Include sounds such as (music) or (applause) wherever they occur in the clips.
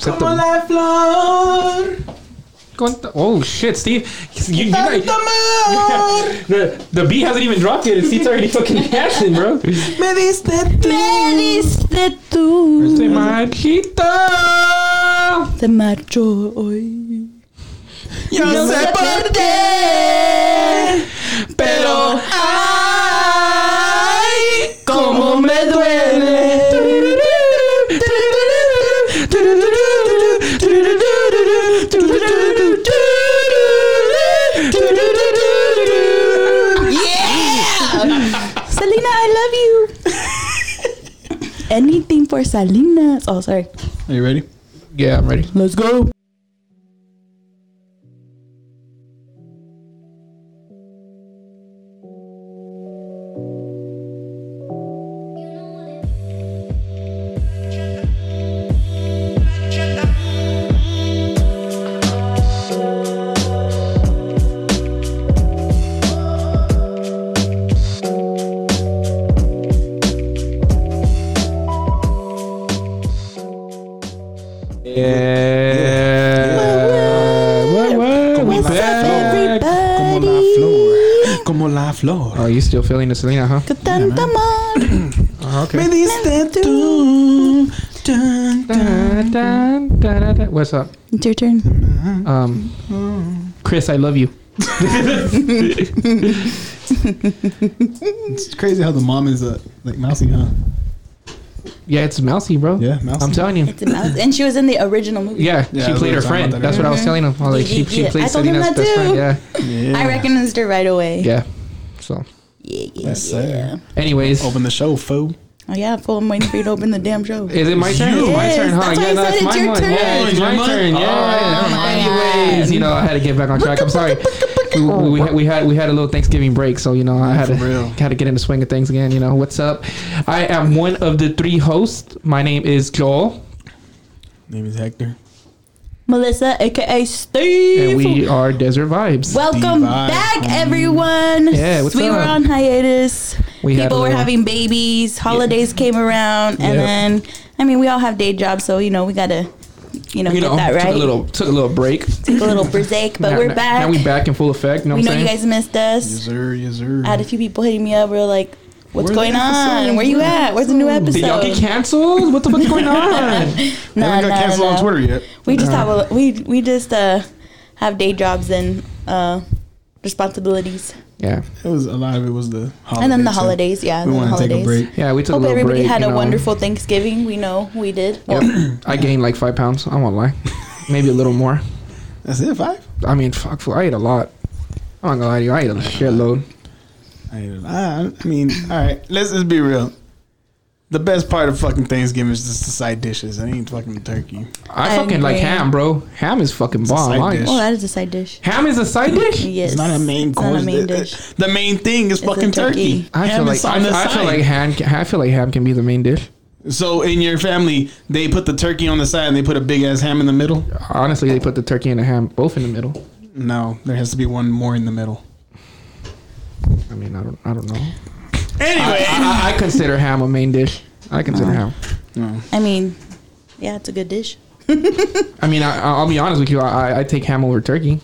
Except Como the, la flor. Oh shit, Steve. You, you, Tanto (laughs) the, the beat hasn't even dropped yet. Steve's already fucking (laughs) dancing, bro. Me diste tú. Me diste tú. Se machita. Se marchó hoy. Yo No sé sé por por qué. Pero ay, Anything for Salinas. Oh, sorry. Are you ready? Yeah, I'm ready. Let's go. You still feeling the Selena, huh? Que tanto amor. Oh, (coughs) Me okay. diste tú. Dun, dun. Dun, dun, dun, dun, dun. What's up? It's your turn. Um, Chris, I love you. (laughs) (laughs) It's crazy how the mom is uh, like mousy, huh? Yeah, it's Mousy, bro. Yeah, mousy. I'm telling you. It's a mouse. And she was in the original movie. Yeah, Yeah, she we played were her talking friend. about that That's what I was telling him. I was like, she, she Yeah, played I told him Selena's that best friend. Yeah, Yeah. I recognized her right away. yeah. So, Yeah, yeah, Yes, yeah. sir. anyways, Open the show, fool. Oh yeah, fool, I'm waiting for you to open the damn show. is it my turn? It's my Yes, turn, huh? that's why yeah, I no, said it's it's my your one. turn. Yeah, it's It's my your turn. Yeah. Oh, my oh, anyways, you know, I had to get back on track. I'm sorry. We, we, we, had, we had we had a little Thanksgiving break, so you know I had for to real. had to get in the swing of things again. You know what's up? I am one of the three hosts. My name is Joel, Name is Hector. Melissa, aka Steve. and we are Desert Vibez. Welcome Steve back, mm-hmm. everyone. Yeah, what's we up? were on hiatus. We had a People were little- having babies. Holidays came around, and Yep. then I mean, we all have day jobs, so you know we gotta, you know, you get know, that right. took a little took a little break. Take a little break, but Now- we're now- back. Now we back in full effect. You know we what know I'm you saying? guys missed us. Yes, us. sir. Yes, sir. I had a few people hitting me up. We were like, "What's Where's going on? episode? Where you at? Where's the new episode?" Did y'all get canceled? What the fuck's going (laughs) on? Nah, Haven't nah, got canceled nah. on Twitter yet. We just have a we we just uh have day jobs and uh responsibilities, yeah, It was a lot of it was the holidays. and then the so holidays. Yeah, We and then the want to take a holidays. break. yeah. We took Hope a little everybody break. had a know. wonderful Thanksgiving. We know we did. Well, Yep. I gained like five pounds. I won't lie. (laughs) Maybe a little more. That's it. Five. I mean, fuck, I ate a lot. I'm not gonna lie to you. I ate a shitload. I, I, I mean, all right. Let's just be real. The best part of fucking Thanksgiving is just the side dishes. I ain't fucking turkey. I, I fucking like ham, bro. Ham is fucking a bomb. side I- dish. oh, that is a side dish. ham is a side (laughs) dish. Yes, It's not a main It's course. not a main The- dish. The main thing is It's a fucking turkey. turkey. I Ham feel like is on the I, I feel side. like ham. I feel like ham can be the main dish. So in your family, they put the turkey on the side and they put a big ass ham in the middle. Honestly, they put the turkey and the ham both in the middle. No, there has to be one more in the middle. I mean, I don't, I don't know. Anyway, I, I, I consider ham a main dish. I consider ham. No. I mean, yeah, it's a good dish. (laughs) I mean, I, I'll be honest with you. I, I take ham over turkey.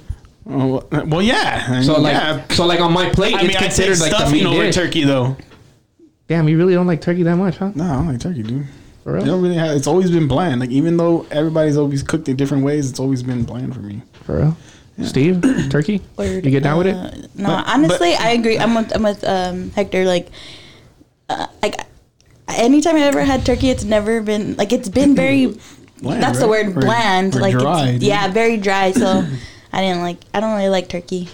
Oh, well, yeah. I So mean, like, yeah. so like on my plate, I it's mean, I take considered like the stuffing main over dish. turkey though. Damn, you really don't like turkey that much, huh? No, I don't like turkey, dude. For They real? don't really have. It's always been bland. Like even though everybody's always cooked it different ways, it's always been bland for me. For real? Steve, turkey? Word. You get down with it? Uh, No, But- honestly, I agree. I'm with I'm with um, Hector. Like, uh, like anytime I ever had turkey, it's never been like it's been (laughs) very. Bland, that's the word, bland. or like, dry, yeah, very dry. So, (laughs) I didn't like. I don't really like turkey.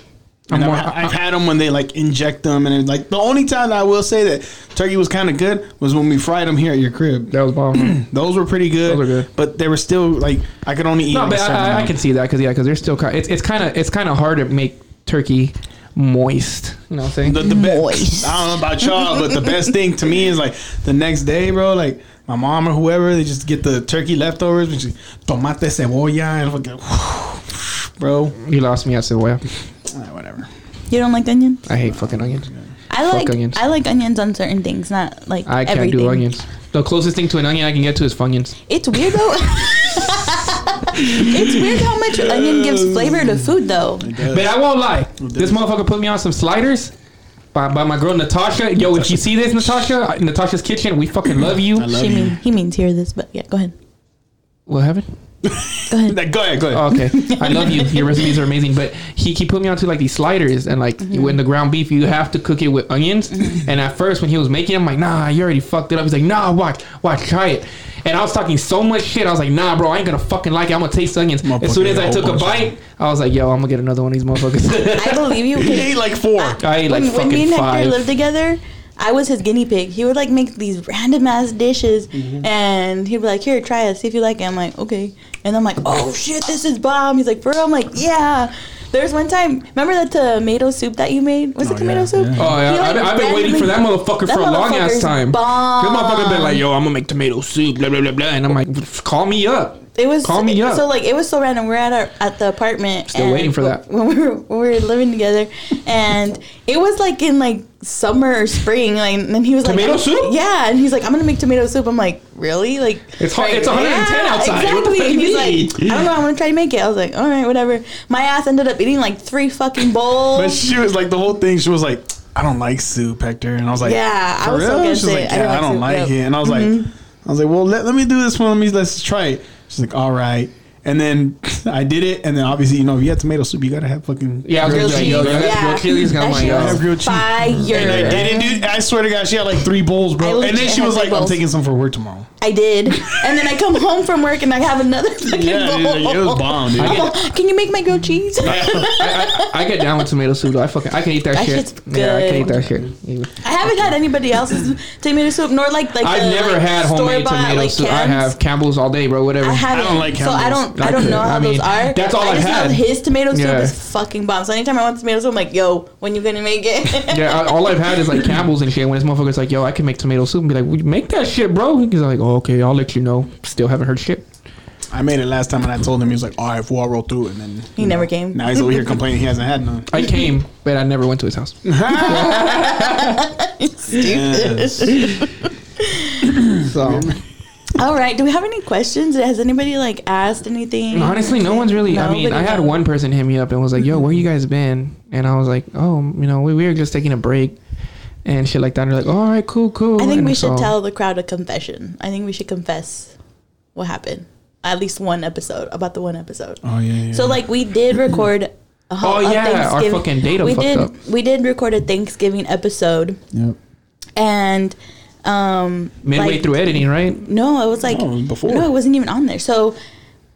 And I'm I've, I've had them when they like inject them, and like the only time that I will say that turkey was kind of good was when we fried them here at your crib. That was bomb. (clears throat) Those were pretty good. Those were good. but they were still like I could only eat. no, like but I, I, I can see that because yeah, because they're still kind. It's it's kind of it's kind of hard to make turkey moist. You know what I'm saying? The, the best. Moist. I don't know about y'all, but the best thing to me is like the next day, bro. Like my mom or whoever, they just get the turkey leftovers, and she tomate cebolla and fucking, (sighs) bro. you lost me at cebolla. Ah, whatever. You don't like onions? I hate fucking onions. I like onions. I like onions on certain things, not like I can't everything. do onions. The closest thing to an onion I can get to is funyuns. It's weird though. it's weird how much onion gives flavor to food, though. But I won't lie. This motherfucker put me on some sliders. By, by my girl Natasha. Yo, if you see this, Natasha, Natasha's kitchen, we fucking love you. I love She you. mean he means hear this, but yeah, go ahead. What happened? Go ahead. Like, go ahead, go ahead. Oh, okay. (laughs) I love you. Your recipes are amazing. But he, he put me onto like these sliders and like Mm-hmm. in the ground beef, you have to cook it with onions. And at first, when he was making, it, I'm like, nah, you already fucked it up. He's like, nah, watch, watch, try it. And I was talking so much shit. I was like, nah, bro, I ain't gonna fucking like it. I'm gonna taste onions. As soon as I took a bite, I was like, yo, I'm gonna get another one of these motherfuckers. I believe you. 'cause (laughs) He ate like four. I ate like when, when me and Hector five. lived together, I was his guinea pig. He would like make these random ass dishes, Mm-hmm. and he'd be like, "Here, try it, see if you like it." I'm like, "Okay," and I'm like, "Oh shit, this is bomb." He's like, "Bro," I'm like, "Yeah." There's one time, remember that tomato soup that you made? Was it Oh, tomato yeah, soup? yeah. Oh yeah, He, like, I've, been- I've been waiting for that motherfucker That for a long ass time. bomb. This motherfucker been like, yo, I'm gonna make tomato soup, blah blah blah blah, and I'm like, call me up. It was Call me up. So like it was so random. We're at our at the apartment. Still and waiting for that. (laughs) when we were when we were living together, and it was like in like summer or spring. Like, and then he was Tomato like, soup? Yeah, and he's like, I'm gonna make tomato soup. I'm like, really? Like It's like, it's 110 outside. What the Exactly. He's like, I don't know. I'm gonna try to make it. I was like, all right, whatever. My ass ended up eating like three fucking (laughs) bowls. But she was like the whole thing. She was like, "I don't like soup, Hector," and I was like, Yeah, I "For was so real?" against She's it. like, I "Yeah, I don't like yep. Mm-hmm. it," and I was like, "I was like, well, let, let me do this one. Let me let's try it." She's like, "All right." And then (laughs) I did it, and then obviously, you know, if you had tomato soup, you gotta have fucking Yeah, I was gonna Grilled be yo, cheese. yo, that's Yeah. grilled chilies. And I'm That like, shit yo, have grilled cheese. Fire. And I didn't do. I swear to God, she had like three bowls, I bro. And then legit she had was three like, "I'm bowls. taking some for work tomorrow." I did, and then I come home from work and I have another (laughs) fucking Yeah, bowl. dude, it was bomb, dude. I I'm get- Can you make my grilled cheese? I, I, I get down with tomato soup though. I fucking I can eat that, That shit. shit's Yeah, I can eat that shit. I haven't had anybody else's tomato soup, nor like like I've the, never like, had homemade store-bought, tomato like, soup. I cans. have Campbell's all day, bro. Whatever. I haven't. don't like So I Campbell's. don't. I don't I know how I mean, those are. that's all I I've just had. know his tomato soup Yeah. is fucking bomb. So anytime I want tomato soup, I'm like, yo, when you gonna make it? (laughs) yeah, I, all I've had is like Campbell's and shit. When this motherfucker's like, yo, I can make tomato soup, and be like, well, make that shit, bro. He's like, oh, okay, I'll let you know. Still haven't heard shit. I made it last time, and I told him he was like, "All right, fool, I'll roll through." it." And then He you never came. Now he's over here complaining he hasn't had none. I came, but I never went to his house. (laughs) (laughs) Stupid. So All right. Do we have any questions? Has anybody like asked anything? honestly, no one's really. I mean, I had knows. one person hit me up and was like, yo, where you guys been? And I was like, oh, you know, we, we were just taking a break and shit like that. And they're like, all right, cool, cool. I think And we should so- tell the crowd a confession. I think we should confess what happened. At least one episode about the one episode. Oh yeah. yeah. So like we did record. A, Oh, a yeah, our fucking data We fucked did. up. We did record a Thanksgiving episode, Yep. and um, midway like- through editing, right? No, it was like No, it was before. No, it wasn't even on there. So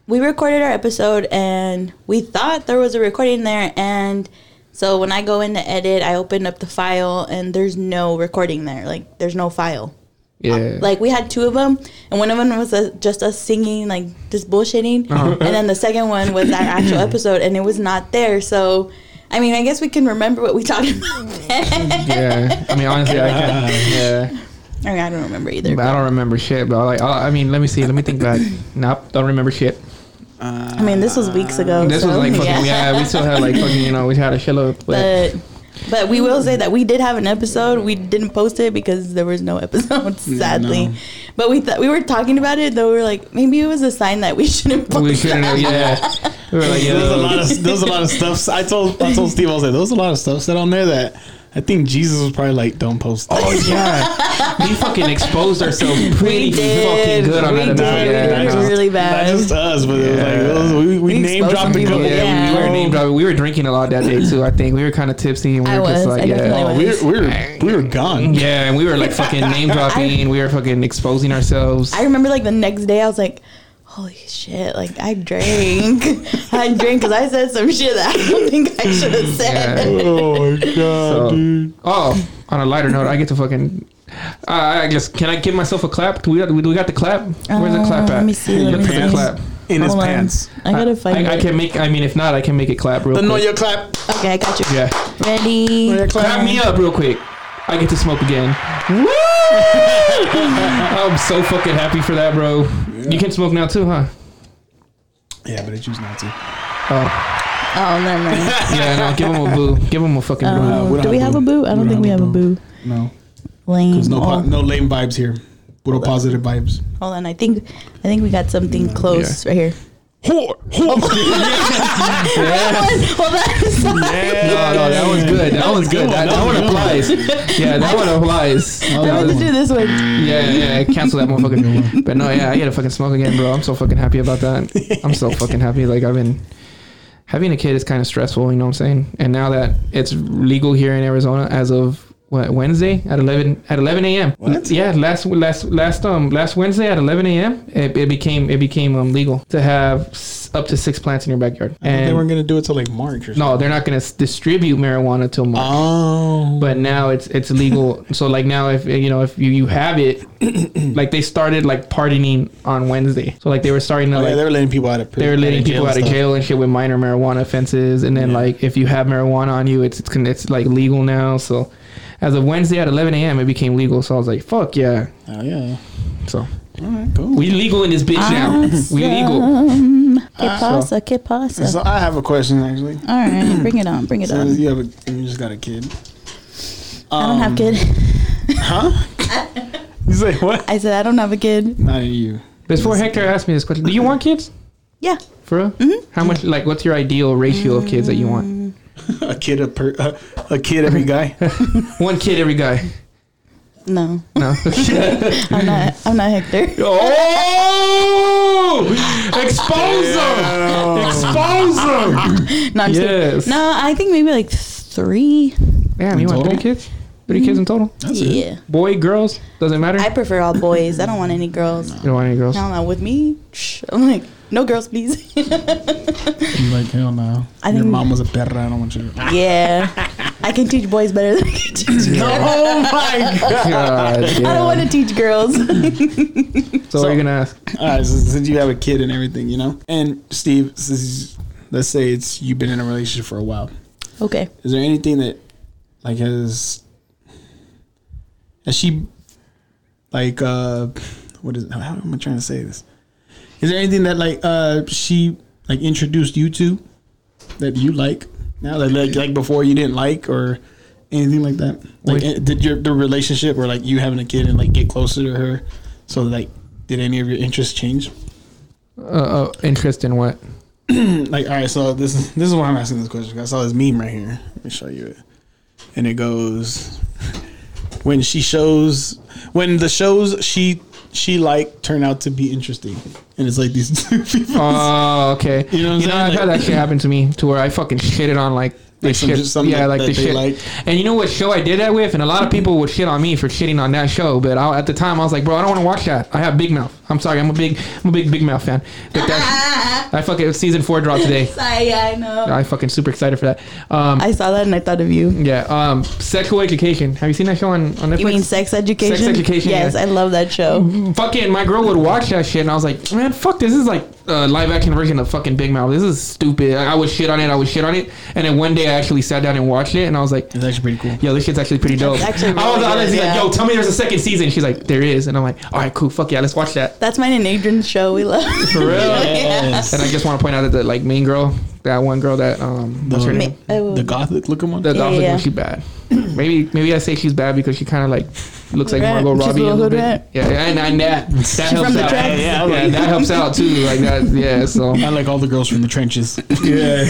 we recorded our episode, and we thought there was a recording there, and so when I go in to edit, I open up the file, and there's no recording there. Like there's no file. Yeah. Like we had two of them, and one of them was uh just us singing, like just bullshitting, Uh-huh. and then the second one was our actual episode, and it was not there. So, I mean, I guess we can remember what we talked (laughs) about. Then. yeah. I mean, honestly, I can. (laughs) Yeah. I, mean, I don't remember either. But I don't remember shit, but like, I I mean, let me see. Let me think back. (laughs) Nope, don't remember shit. I mean, this was weeks ago. This so, was like fucking, yeah. we still had like fucking, you know, we had a shitload. But, but but we will say that we did have an episode. We didn't post it because there was no episode, sadly. no. But we thought we were talking about it. Though we were like, maybe it was a sign that we shouldn't post. we shouldn't have, yeah. We were like, There was a lot of there was a lot of stuff. I told I told Steve I was like, there was a lot of stuff said on there that I think Jesus was probably like, don't post. Oh, yeah. (laughs) We fucking exposed ourselves pretty We fucking good on We that did. episode. We Yeah, did no. really bad. Not just us, but it was like it was, we, we, We name exposed dropped a couple. Yeah, Yeah. we were name dropping. We were drinking a lot that day too. I think we were kind of tipsy and we I were just was. like, I yeah, definitely Oh, we were, we were we were gone. yeah, and we were like fucking (laughs) name dropping. We were fucking exposing ourselves. I remember like the next day, I was like, "Holy shit!" Like I drank, I drank because I said some shit that I don't think I should have said. Yeah. Oh my god, (laughs) So- dude. Oh, on a lighter note, I get to fucking. Uh, I guess can I give myself a clap? Do we got, do we got the clap? Where's the Uh, clap at? let me see, let Look me for the see. clap. In his on. pants. I gotta find I, I can make. I mean, if not, I can make it clap real The know quick. your clap. Okay, I got you. Yeah, Ready? Know your clap me up real quick. I get to smoke again. Woo! (laughs) I'm so fucking happy for that, bro. You can smoke now too, huh? Yeah, but I choose not to. Oh, Oh, never mind. (laughs) yeah. No, give him a boo. Give him a fucking boo. Um, we don't we have have a boo. boo? I don't don't think we have have a a boo. No, Lame. no Oh, po- no lame vibes here. Puro positive vibes. Hold on, I think I think we got something close right here. Whore, whore. well, that is No, no, that was good. That was good. That, that one applies. Yeah, that one applies. I That wanted was- to do this one. Yeah, yeah, cancel that motherfucker. (laughs) But no, yeah, I gotta fucking smoke again, bro. I'm so fucking happy about that. I'm so fucking happy. Like I've been having a kid is kind of stressful, you know what I'm saying? And now that it's legal here in Arizona as of what Wednesday at 11 at 11 a.m. What? Yeah, last last last um last Wednesday at 11 a.m. It, it became it became um legal to have s- up to six plants in your backyard. I thought they weren't gonna do it till like March or something. no, they're not gonna s- distribute marijuana till March Oh. but now it's it's legal. (laughs) so like now, if you know if you, you have it, (clears throat) like they started like partying on Wednesday. So like they were starting to Oh, like yeah, they were letting people out of they were letting people out of and stuff. jail and shit with minor marijuana offenses. And then like if you have marijuana on you, it's it's, con- it's like legal now. So as of Wednesday at 11 a.m., it became legal. So I was like, fuck yeah. Oh yeah. So All right, cool. we legal in this bitch now. We legal. Que pasa, que pasa. So I have a question actually. All right, bring it on, bring it So on. you have a, you just got a kid. I don't have Um, kid. Huh? (laughs) you say what? I said I don't have a kid. Not you. Before Hector asked me this question, do you want kids? Yeah. For real? Mm-hmm. How much? Like, what's your ideal ratio of kids that you want? (laughs) a kid a per, uh, a kid every guy. (laughs) One kid every guy. No, No. (laughs) I'm not. I'm not Hector. Oh! Expose them! Expose them! No, I'm just Yes. kidding. No, I think maybe like three. Damn, you want three total? kids? Three kids in total? That's it. yeah. Boy, girls? Doesn't matter? I prefer all boys. I don't want any girls. you don't want any girls? Hell no, with me, shh, I'm like, no girls, please. (laughs) I'm like hell no. I Your think- mom was a perra. I don't want you. To... yeah, I can teach boys better than I can teach (laughs) girls. Oh my god. God, (laughs) I don't want to teach girls. So, what are you gonna ask? All right, so since you have a kid and everything, you know, and Steve, since let's say it's you've been in a relationship for a while, okay. is there anything that like has has she like uh what is how am I trying to say this? Is there anything that like uh she like introduced you to that you like now that like like before you didn't like or anything like that? Like Wait. eh, did your the relationship or like you having a kid and like get closer to her? So like did any of your interests change? Uh, uh, interest in what? (clears throat) like all right so this is this is why i'm asking this question i saw this meme right here let me show you it and it goes (laughs) when she shows when the shows she she like turn out to be interesting and it's like these (laughs) two people Oh, okay. You know what I'm you know, saying? I've had that shit happen to me to where I fucking shitted on like (laughs) the Like some- shit. something yeah, that- like that the shit. like? And you know what show I did that with? And a lot of people would shit on me for shitting on that show. But I, at the time, I was like, bro, I don't want to watch that. I have Big Mouth. I'm sorry, I'm a big, I'm a big Big Mouth fan. But that, (laughs) I fucking season four dropped today. (laughs) Sorry, yeah, I know. I fucking super excited for that. Um, I saw that and I thought of you. yeah. Um, sexual education. Have you seen that show on, on Netflix? You mean sex education? Sex education, Yes, yeah. I love that show. fucking my girl would watch that shit and I was like, man, fuck this. This is like a live action version of fucking Big Mouth. This is stupid. I, I would shit on it. I would shit on it. And then one day I actually sat down and watched it and I was like, it's actually pretty cool yo, this shit's actually pretty dope. That's actually I was honestly good, like, yo, tell me there's a second season. She's like, there is. And I'm like, all right, cool. Fuck yeah, let's watch that. That's mine and Adrian's show. We love. (laughs) For real? Yes. And I just want to point out that the like main girl, that one girl that um what's her The- name? Oh, the gothic looking one The Yeah, dog yeah. yeah, she's bad. maybe maybe I say she's bad because she kind of like looks like Rat. Margot Robbie a a little little bit. rat. Yeah, and, and that (laughs) that helps from the out. trenches. Yeah, yeah, that helps out too. Like that, yeah. So (laughs) i like all the girls from the trenches yeah.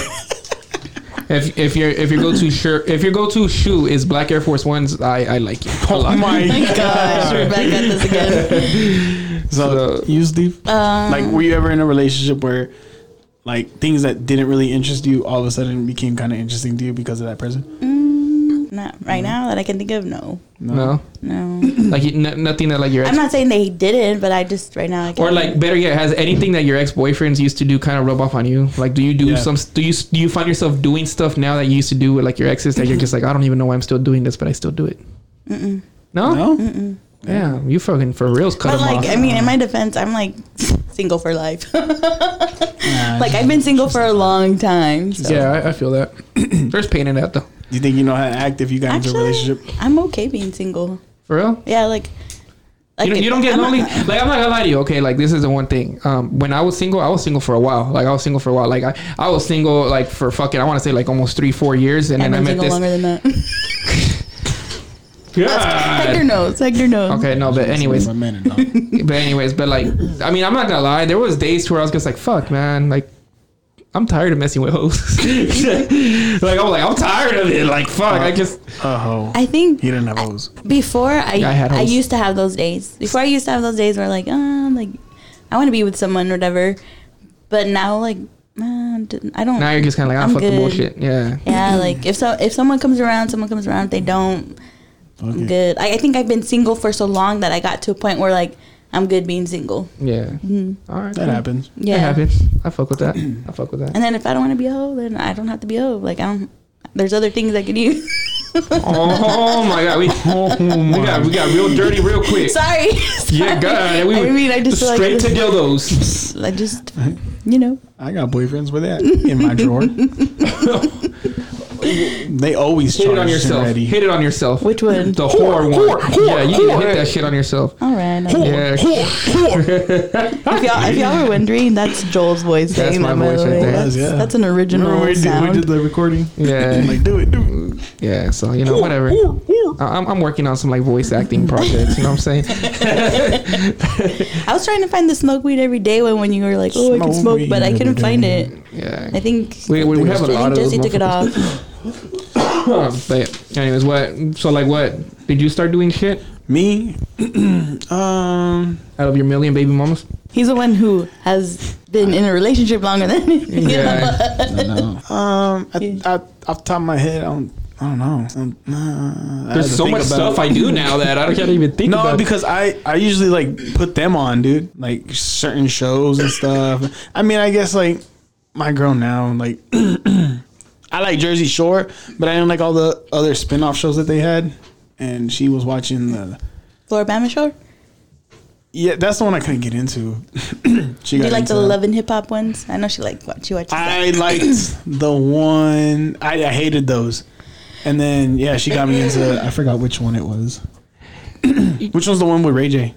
If if your if your go to shirt if your go to shoe is black Air Force Ones, I I like you. a oh lot. my Gosh, we're back at this again. So So- you steve Um, like were you ever in a relationship where like things that didn't really interest you all of a sudden became kind of interesting to you because of that person mm, not right now that I can think of. No, No, no. (clears throat) like n- nothing that like your I'm not saying they didn't, but I just right now I can't. or like better yet, has anything that your ex boyfriends used to do kind of rub off on you? Like, do you do Yeah. some? Do you do you find yourself doing stuff now that you used to do with like your exes that you're (clears throat) just like I don't even know why I'm still doing this, but I still do it. Mm-mm. No, no yeah, you fucking for reals cut But them like, off. I mean, in my defense, I'm like (laughs) single for life. (laughs) Nah, like I've been single for a long time. So. yeah, I, I feel that. (clears throat) There's pain in that though. do you think you know how to act if you got into a Actually, relationship I'm okay being single. For real. Yeah, like. like you, don't, you don't get I'm lonely. not- like I'm not gonna lie to you. Okay, like this is the one thing. Um, when I was single, I was single for a while. Like I was single for a while. Like I, I was single like for fucking. I want to say like almost three, four years, and I've then I been met single this. longer than that. (laughs) Hector God. knows. Hector knows. Okay, no, but anyways, my (laughs) but anyways, but like, I mean, I'm not gonna lie. There was days where I was just like, "Fuck, man!" Like, I'm tired of messing with hoes. (laughs) like, I'm like, I'm tired of it. Like, fuck, I just Uh oh. I think he didn't have hose. before I I had I used to have those days. Before I used to have those days where like, uh, like I want to be with someone or whatever. But now like, uh, d- I don't. now you're just kind of like, "Ah, I'm fuck the bullshit." Yeah. yeah, like if so, if someone comes around, someone comes around. If they don't, I'm Okay. good. I, I think I've been single for so long that I got to a point where like I'm good being single. Yeah. Mm-hmm. All right. That cool. happens. Yeah. That happens. I fuck with that. (clears throat) I fuck with that. And then if I don't want to be a hoe, then I don't have to be a hoe. Like I don't. There's other things I can use. (laughs) Oh my god, we (laughs) oh we got we got real dirty real quick. Sorry. Yeah, (laughs) Sorry. God, we I mean, I just feel like straight to this- dildos. I just, you know. I got boyfriends with that in my drawer. They always Hit it on yourself. already. Hit it on yourself. Which one? The whore, one. whore, yeah, you can whore. hit that shit on yourself. All right. Yeah, If y'all, if y'all were wondering, that's Joel's voice That's saying my that. by voice the right there. That's, Yeah. that's an original Remember we did, we did the recording? yeah, (laughs) Like, do it, do it. Yeah. So you know, whatever. I- I'm I'm working on some like voice acting projects. You know what I'm saying? (laughs) I was trying to find the smoke weed every day when, when you were like, oh, I can Smoke smoke, but I couldn't find day. it. Yeah. I think, We, we, we have a I lot think of those Jesse took it motherfuckers. off. (coughs) But anyways, what? So like, what? Did you start doing shit Me? (clears throat) um, out of your million baby mamas? He's the one who has been in a relationship longer than me. you Yeah. (laughs) know? um, I, I, off the top of my head, I don't, I don't know. Um, uh, There's so much stuff it. I do now that I can't even think about. No, about. because I I usually like put them on, dude. Like certain shows and stuff. I mean, I guess like my girl now, like (clears throat) I like Jersey Shore, but I didn't like all the other spin-off shows that they had. And she was watching the Floribama Shore? yeah, that's the one I couldn't get into. (clears throat) she Do got you like the that. Love and Hip Hop ones? I know she like what she watches. that. I liked the one. I, I hated those, and then yeah, she got me into. I forgot which one it was. (clears throat) which one's the one with Ray J?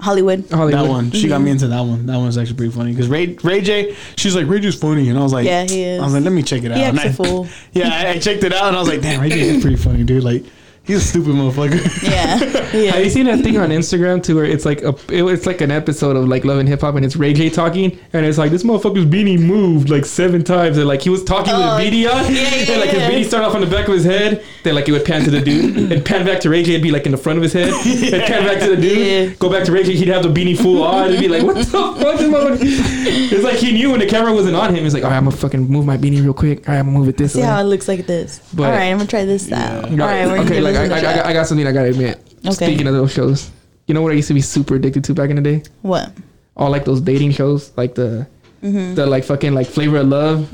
Hollywood. Hollywood. That one. She got me mm-hmm. into that one. That one was actually pretty funny because Ray Ray J. She's like Ray J's funny, and I was like, Yeah, he is. I was like, let me check it out. He And acts a I- fool. (laughs) Yeah, I, I checked it out, and I was like, damn, Ray J is pretty funny, dude. Like, he's a stupid motherfucker. (laughs) Yeah. Have you seen that thing on Instagram too, where it's like a, it, it's like an episode of like Love and Hip Hop, and it's Ray J talking, and it's like this motherfucker's beanie moved like seven times, and like he was talking Oh, with a oh, beanie on, yeah, yeah, and like yeah. his beanie started off on the back of his head, then like it would pan to the dude, (laughs) and pan back to Ray J, it'd be like in the front of his head, (laughs) and pan back to the dude, Yeah. go back to Ray J, he'd have the beanie full on, it'd be like what the fuck, is this motherfucker? It's like he knew when the camera wasn't on him. He's like, all right, I'm gonna fucking move my beanie real quick. All right, I'm gonna move it this See way. how it looks like this. But- All right, I'm gonna try this out. All Right. right, we're okay, gonna like I, I, I, got- I got something I gotta admit. Okay. Speaking of those shows, you know what I used to be super addicted to back in the day? what? All like those dating shows, like the Mm-hmm. the like fucking like Flavor of Love,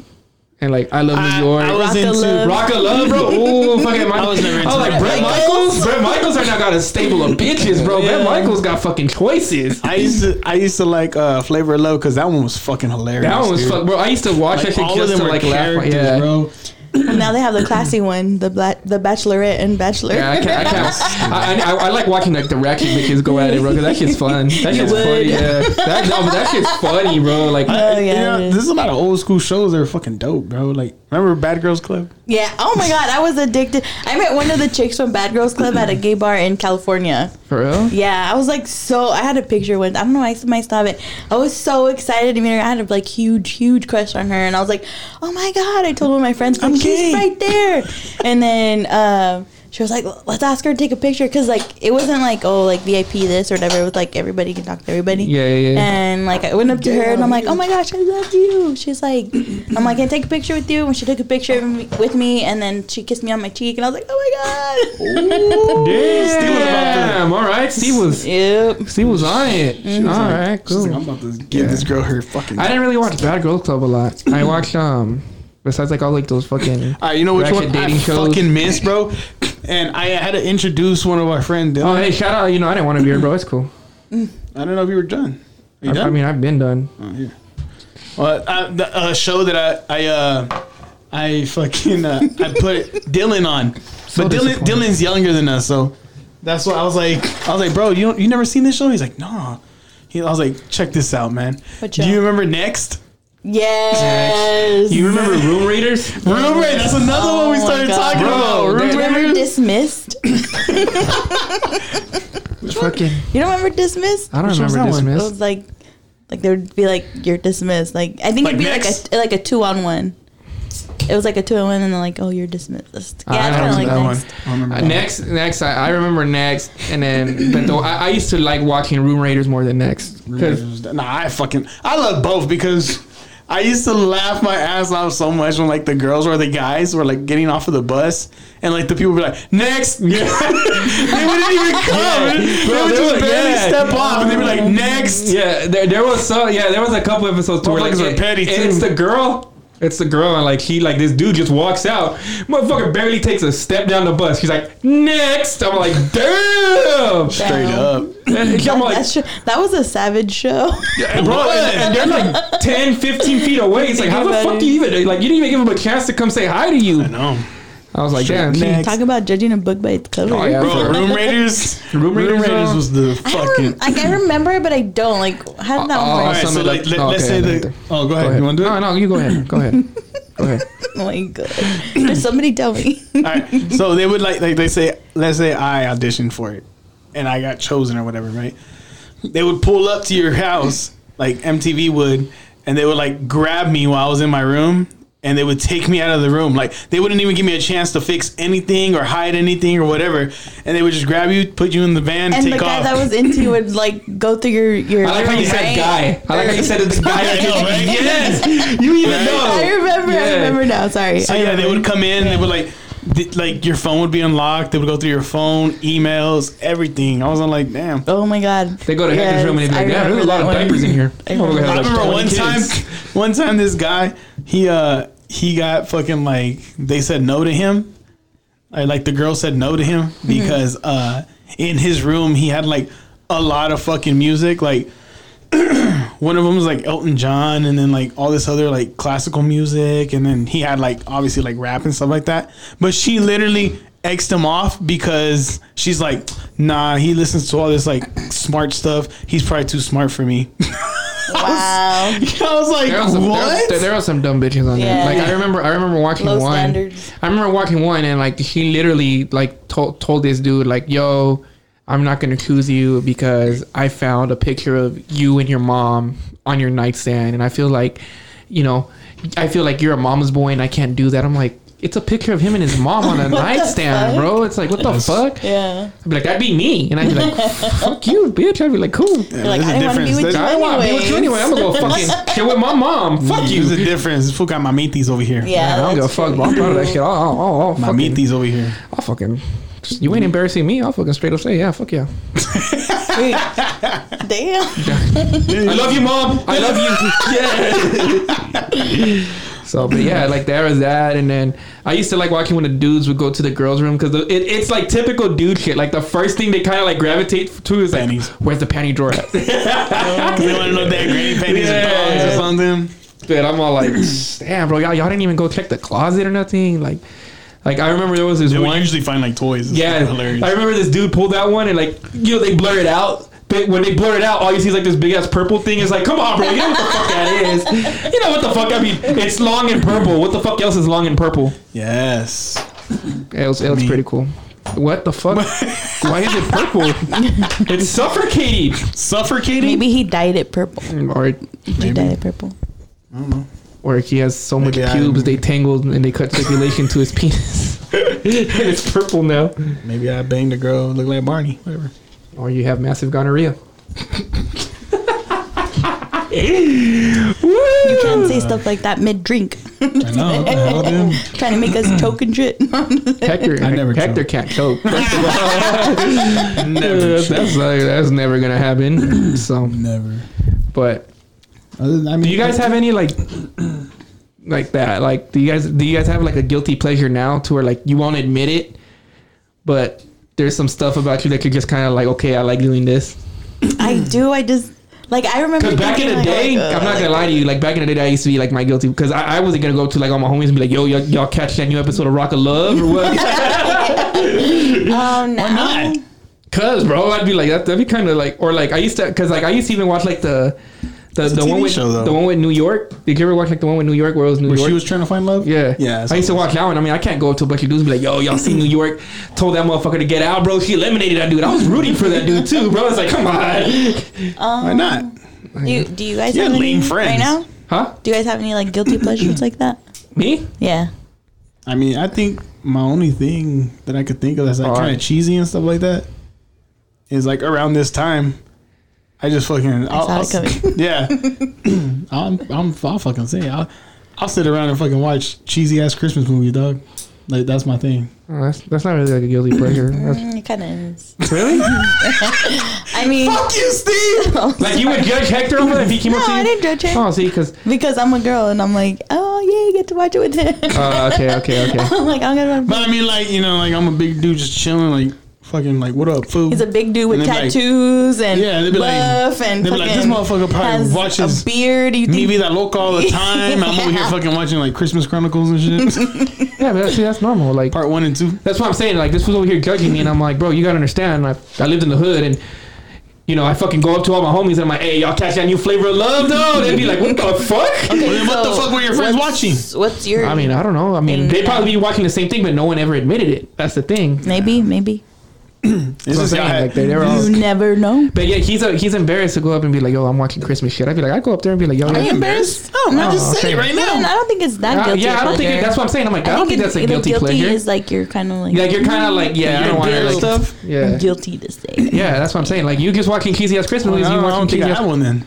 and like I Love New York. I was Rock into Love. Rock of Love, bro. (laughs) Ooh, fucking my, I was never into I was like that. Bret Michaels. Bret Michaels right now got a stable of bitches, bro. Bret Yeah. Michaels got fucking choices. I used to I used to like uh, Flavor of Love because that one was fucking hilarious. That one was fuck, bro. I used to watch Like, that shit all of just them to were like laugh. characters, Yeah, bro. Well, now they have the classy one, the black, the Bachelorette and Bachelor. Yeah, I can't. I, can't. I, I, I like watching like the ratchet bitches go at it, bro. Cause that shit's fun. That shit's would. funny. Yeah, that, no, but that shit's funny, bro. Like, Oh, yeah, You know, this is a lot of old school shows that are fucking dope, bro. Like, remember Bad Girls Club? Yeah. Oh my god, I was addicted. I met one of the chicks from Bad Girls Club at a gay bar in California. for real? Yeah, I was like so. I had a picture with. I don't know. Why I might still have it. I was so excited to meet her. I had a like huge, huge crush on her, and I was like, "Oh my god!" I told one of my friends, like, I'm "She's gay." right there." and then um, she was like, "Let's ask her to take a picture," because like it wasn't like oh like VIP this or whatever. It was like everybody can talk to everybody. Yeah, yeah, yeah. And like I went up to her and I'm like, "Oh my gosh, I love you." She's like, "I'm like, can I take a picture with you?" And she took a picture with me, and then she kissed me on my cheek, and I was like, "Oh my god!" (laughs) Damn. All right. Steve was yep. Steve was on it. Mm-hmm. All right. She's Cool. like, I'm about to give this girl her fucking. I didn't really watch Bad Girls Club a lot. I (clears throat) watched um besides like all like those fucking. (laughs) All right, you know which ratchet one I dating shows. fucking miss, bro? And I had to introduce one of our friends, Oh hey, shout out! You know I didn't want to be here, bro. It's cool. I don't know if you were done. Are you I, done? I mean I've been done. Oh, here. Well, uh, the uh, show that I I uh, I fucking uh, I put Dylan on, So but Dylan disappointing. Dylan's younger than us, so that's why I was like I was like, bro, you don't, you never seen this show? He's like, no. He, I was like, check this out, man. What Do show? you remember Next? Yes. You remember Room Raiders? Room Raiders. that's another Oh one we started talking Bro, about. Room Raiders. Remember dismissed? (laughs) Fucking. You don't remember dismissed? I don't Which remember dismissed. one? It was like, like there would be like you're dismissed. Like I think Like it'd be next? like a like a two on one. It was like a two on one, and then like, oh, you're dismissed. I Yeah, it's don't kind like remember that next. one. I remember Uh, that next, next, I, I remember next, and then but though I, I used to like watching Room Raiders more than next because Nah, I fucking I love both because I used to laugh my ass off so much when like the girls or the guys were like getting off of the bus and like the people would be like next. Yeah. (laughs) they wouldn't even (laughs) come. Yeah. They Bro, would just barely yeah. step off and they'd be like next. yeah, there, there was so yeah, there was a couple episodes to where like it- petty, it's the girl. It's the girl, and like he, like this dude just walks out. Motherfucker barely takes a step down the bus. He's like, next. I'm like, damn. Straight Damn. up. And I'm like, That's true. That was a savage show. (laughs) bro, and, and they're like (laughs) 10, 15 feet away. It's like, how the fuck do you even, like, you didn't even give him a chance to come say hi to you. I know. I was like, damn. Next. Talk about judging a book by its cover. Oh, yeah. Bro, Room Raiders. (laughs) Room Raiders, uh, was the fucking. I don't rem- like I remember it, but I don't. Like how did that Oh, one All work? right, so it like, up. let, Oh, us okay, say the. Oh, go Go ahead. ahead. You want to do it? No, no, you go ahead. Go ahead. (laughs) Go ahead. (laughs) Oh my god! Does somebody tell me? All right. So they would like like they say, let's say I auditioned for it, and I got chosen or whatever, right? They would pull up to your house, like MTV would, and they would like grab me while I was in my room, and they would take me out of the room. Like they wouldn't even give me a chance to fix anything or hide anything or whatever, and they would just grab you, put you in the van, and take the guy off. that was into you would like go through your your. I like how you said right? guy. I like how you said it's guy. I know, right? Yes, you even Right? know. I remember. I remember now. Sorry. So I yeah, they would come in. They would like, like your phone would be unlocked. They would go through your phone, emails, everything. I was on like, damn. Oh my god! They go to Hector's room and they'd be like, "Yeah, there's a lot of diapers in here." I remember I had like remember 20 one time, one time this guy, he uh he got fucking like they said no to him. I like the girl said no to him Mm-hmm. because uh in his room he had like a lot of fucking music like (clears throat) one of them was like Elton John and then like all this other like classical music and then he had like obviously like rap and stuff like that. But she literally X'd him off because she's like, nah, he listens to all this like smart stuff. He's probably too smart for me. (laughs) Wow. (laughs) I was like, There was, some, what? there, there was some dumb bitches on Yeah. there. Like I remember, I remember watching Low one. standards. I remember watching one, and like he literally like told told this dude like, "Yo, I'm not gonna choose you because I found a picture of you and your mom on your nightstand, and I feel like, you know, I feel like you're a mama's boy, and I can't do that." I'm like. It's a picture of him and his mom on a (laughs) nightstand, fuck? bro. It's like, what the fuck? Yeah. I'd be like, that'd be me. And I'd be like, (laughs) fuck you, bitch. I'd be like, cool. You're like, There's I a didn't want to be with you There's- I want to be with you anyway. I'm gonna go anyways. fucking (laughs) chill with my mom. Mm, fuck you. There's a difference. This fool got mamitis over here. Yeah. I don't give a fuck, true. bro. I'm proud of that shit. I'll, I'll, I'll, I'll fucking, Mamitis over here. I'll fucking, just- you ain't embarrassing me. I'll fucking straight up say, yeah, fuck yeah. Damn. I love you, mom. I love you. Yeah. So, but yeah, (laughs) like there was that, and then I used to like watching when the dudes would go to the girls' room because it, it's like typical dude shit. Like the first thing they kind of like gravitate to is like, Panties. where's the panty drawer at? (laughs) They want to know that granny panties Yeah. or thongs or something. But I'm all like, (clears throat) damn, bro, y'all, y'all didn't even go check the closet or nothing. Like, like I remember there was this They would one. usually find like toys. It's Yeah. I remember this dude pulled that one and like you know they blur it out. But when they blur it out, all you see is like this big ass purple thing. It's like, come on, bro, you know what the fuck that is? You know what the fuck? I mean, it's long and purple. What the fuck else is long and purple? yes. It was, it was pretty cool. What the fuck? (laughs) Why is it purple? it's suffocating. Suffocating? Maybe he dyed it purple. Mm, or He Maybe. dyed it purple. I don't know. or he has so much Maybe I- pubes they tangled and they cut circulation to his (laughs) penis. (laughs) and it's purple now. Maybe I banged a girl look like Barney. Whatever. Or you have massive gonorrhea. You can't say stuff like that mid drink. I know. What the hell, dude? (laughs) Trying to make us choke and shit. Hector, I never Hector choke. can't choke. First. (laughs) Never. that's that's, like, that's never gonna happen. So, Never. but Other than, I mean, do you guys have any like like that? Like, do you guys do you guys have like a guilty pleasure now to where like you won't admit it, but there's some stuff about you that you're just kind of like, okay, I like doing this. I do. I just like I remember. Because back in the thinking, day, like, uh, I'm not gonna lie to you. Like back in the day, I used to be like my guilty because I, I wasn't gonna go to like all my homies and be like, "Yo, y'all, y'all catch that new episode of Rock of Love or what?" Oh (laughs) no. Why not? Cause bro, I'd be like that. That'd be kind of like, or like I used to, cause like I used to even watch like the, The the one with show, the one with New York. Did you ever watch like the one with New York where it was New Where York? she was trying to find love. yeah, yeah. I used to watch that one. I mean, I can't go up to a bunch of dudes and be like, "Yo, y'all see New York? Told that motherfucker to get out, bro. She eliminated that dude. I was rooting for that dude too, bro. It's like, come on, um, Why not? Do you, do you guys You're have any lame friends. right now? huh? Do you guys have any like guilty pleasures like that? (clears throat) Me? Yeah. I mean, I think my only thing that I could think of that's like kind I- of cheesy and stuff like that is like around this time. I just fucking I'll, saw I'll it coming. (laughs) yeah. (laughs) I'm I'm I'll fucking say. I'll I'll sit around and fucking watch cheesy ass Christmas movie, dog. Like that's my thing. Oh, that's that's not really like a guilty pleasure. Mm, it kind of is. (laughs) really? I mean, fuck you, Steve. like you would judge Hector over if he came no, up to you? I didn't judge him Oh, see, because because I'm a girl and I'm like, oh yeah, you get to watch it with him. uh, okay, okay, okay. I'm like, I'm gonna. But I mean, like you know, like I'm a big dude just chilling, like fucking, like what up, food. He's a big dude with And they'd like- tattoos and Yeah, they'd be like- buff and they'd be like, fucking this motherfucker probably has watches a beard. You Me think be that local all the (laughs) time. I'm over here fucking watching like Christmas Chronicles and shit. (laughs) Yeah, but that's, see, that's normal. Like Part one and two. That's what I'm saying. Like this was over here judging me, and I'm like, bro, you gotta understand. I, I lived in the hood, and you know, I fucking go up to all my homies, and I'm like, hey, y'all catch that new flavor of love, though? They'd be like, what the fuck? Well, then what the fuck were your friends what's- watching? What's your? I mean, I don't know. I mean, they'd probably be uh, watching the same thing, but no one ever admitted it. That's the thing. maybe, maybe. It's That's what I'm just saying, I- like, they- they were all- You never know. But yeah, he's a, he's embarrassed to go up and be like, yo, I'm watching Christmas shit. I'd be like, I'd go up there and be like, yo, Are you yeah, embarrassed? No, I'm No. just Oh, saying it right No, I don't think it's that Uh, guilty. yeah, I don't think it, that's what I'm saying. I'm like, I, don't think that's a it's- guilty, guilty pleasure. is like you're kind of like like you're kind of like, yeah, I You're don't want to embarrassed like stuff. Yeah, guilty to say. yeah, that's what I'm saying. Like you just watching cheesy ass Christmas movies. You I don't watching think I cheesy have ass. one then.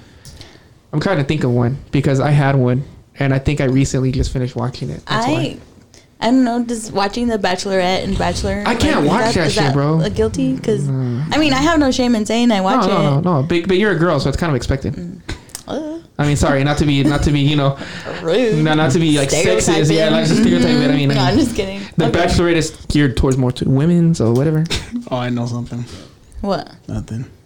I'm trying to think of one because I had one, and I think I recently just finished watching it. That's I. why. I don't know. Just watching The Bachelorette and Bachelor. I can't is watch that is shit, bro. A guilty because I mean I have no shame in saying I watch no, it. no, no. But, but you're a girl, so it's kind of expected. Uh, I mean, sorry, not to be, not to be, you know, rude. not, not to be like sexist. Yeah, like just stereotype it. I mean, I (laughs) no, I'm mean, just kidding. the Okay. Bachelorette is geared towards more to women, so whatever. (laughs) Oh, I know something. What? Nothing. (laughs)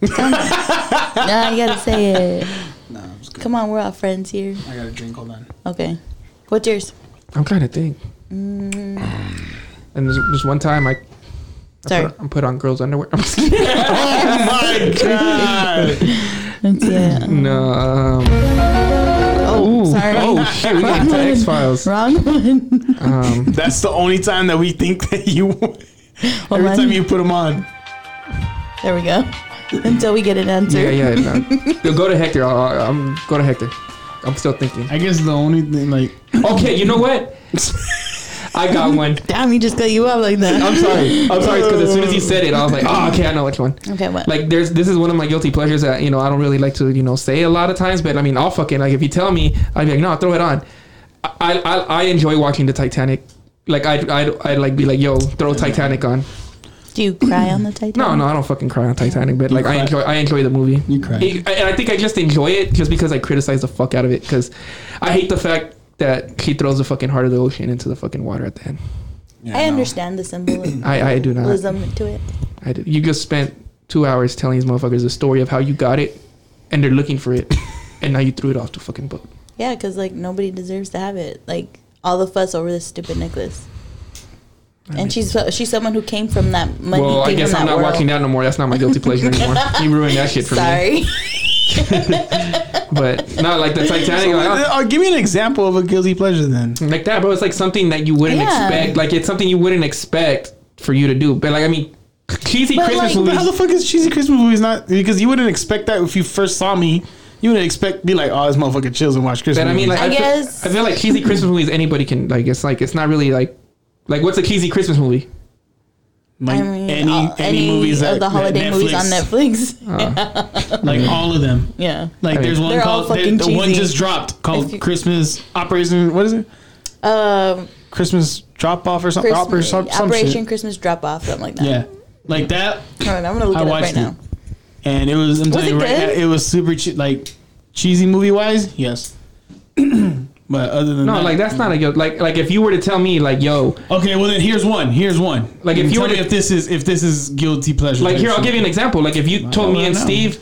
Nah, you gotta say it. No, I'm just good. Come on, we're all friends here. I got a drink. Hold on. Okay. What's yours? I'm trying to think. Mm, And there's, there's one time I, I Sorry. put, I put on girls' underwear. (laughs) I'm just kidding. (laughs) Oh my god. Let's it. no. Um, Oh, ooh, sorry. Oh shit, we got into X Files. Wrong one. Um, (laughs) That's the only time that we think that you. Every on. time you put them on. There we go. Until we get an answer. yeah, yeah. No. Yo, go to Hector. I'll, I'll, I'm go to Hector. I'm still thinking. I guess the only thing like Okay, you know what? I got one. (laughs) Damn, he just cut you up like that. I'm sorry. I'm sorry because as soon as he (laughs) said it, I was like, oh, okay, I know which one. Okay, what? Like, there's this is one of my guilty pleasures that you know I don't really like to you know say a lot of times, but I mean, I'll fucking like if you tell me, I'd be like, no, throw it on. I I, I enjoy watching the Titanic. Like I'd, I'd I'd like be like, yo, throw Titanic on. Do you cry on the Titanic? No, no, I don't fucking cry on Titanic, but like I enjoy I enjoy the movie. You cry. It- and I think I just enjoy it just because I criticize the fuck out of it because I hate the fact that he throws the fucking heart of the ocean into the fucking water at the end. Yeah, I no. understand the symbolism (clears throat) I I do not. to it. I do. You just spent two hours telling these motherfuckers the story of how you got it, and they're looking for it, (laughs) and now you threw it off the fucking boat. Yeah, because like nobody deserves to have it. Like all the fuss over this stupid necklace. And she's she's someone who came from that money. well, I guess I'm not world. watching that no more. That's not my guilty pleasure anymore. (laughs) you ruined that shit for me. Sorry. (laughs) (laughs) But not like the Titanic. So, like, uh, uh, give me an example of a guilty pleasure then. like that, bro. It's like something that you wouldn't Yeah. expect. Like it's something you wouldn't expect for you to do. But like I mean, cheesy But, Christmas like, But how the fuck is cheesy Christmas movies not? Because you wouldn't expect that if you first saw me. You wouldn't expect be like, oh, this motherfucker chills and watch Christmas. But I mean, like I I, guess- feel, I feel like cheesy Christmas movies anybody can like. It's like it's not really like like what's a cheesy Christmas movie? Like I mean, any, all- any movies of that the holiday that movies on Netflix. (laughs) like all of them. Yeah. Like I mean, there's one They're all called the, the one just dropped called you- Christmas Operation. What is it? Um, Christmas Drop Off or something. Op- or Christmas, some, some Operation shit. Christmas Drop Off, something like that. Yeah, like that. All right, I'm gonna look I it up watched right now. And it was. I'm Was telling you it right now, it was super che- like cheesy movie wise. Yes. (clears throat) but other than No, that, like that's not a mm. guilt. Like like if you were to tell me like yo, Okay, well then here's one. Here's one. Like, if you tell were me to- if this is if this is guilty pleasure. like here I'll shit. give you an example. Like if you told me and no. Steve,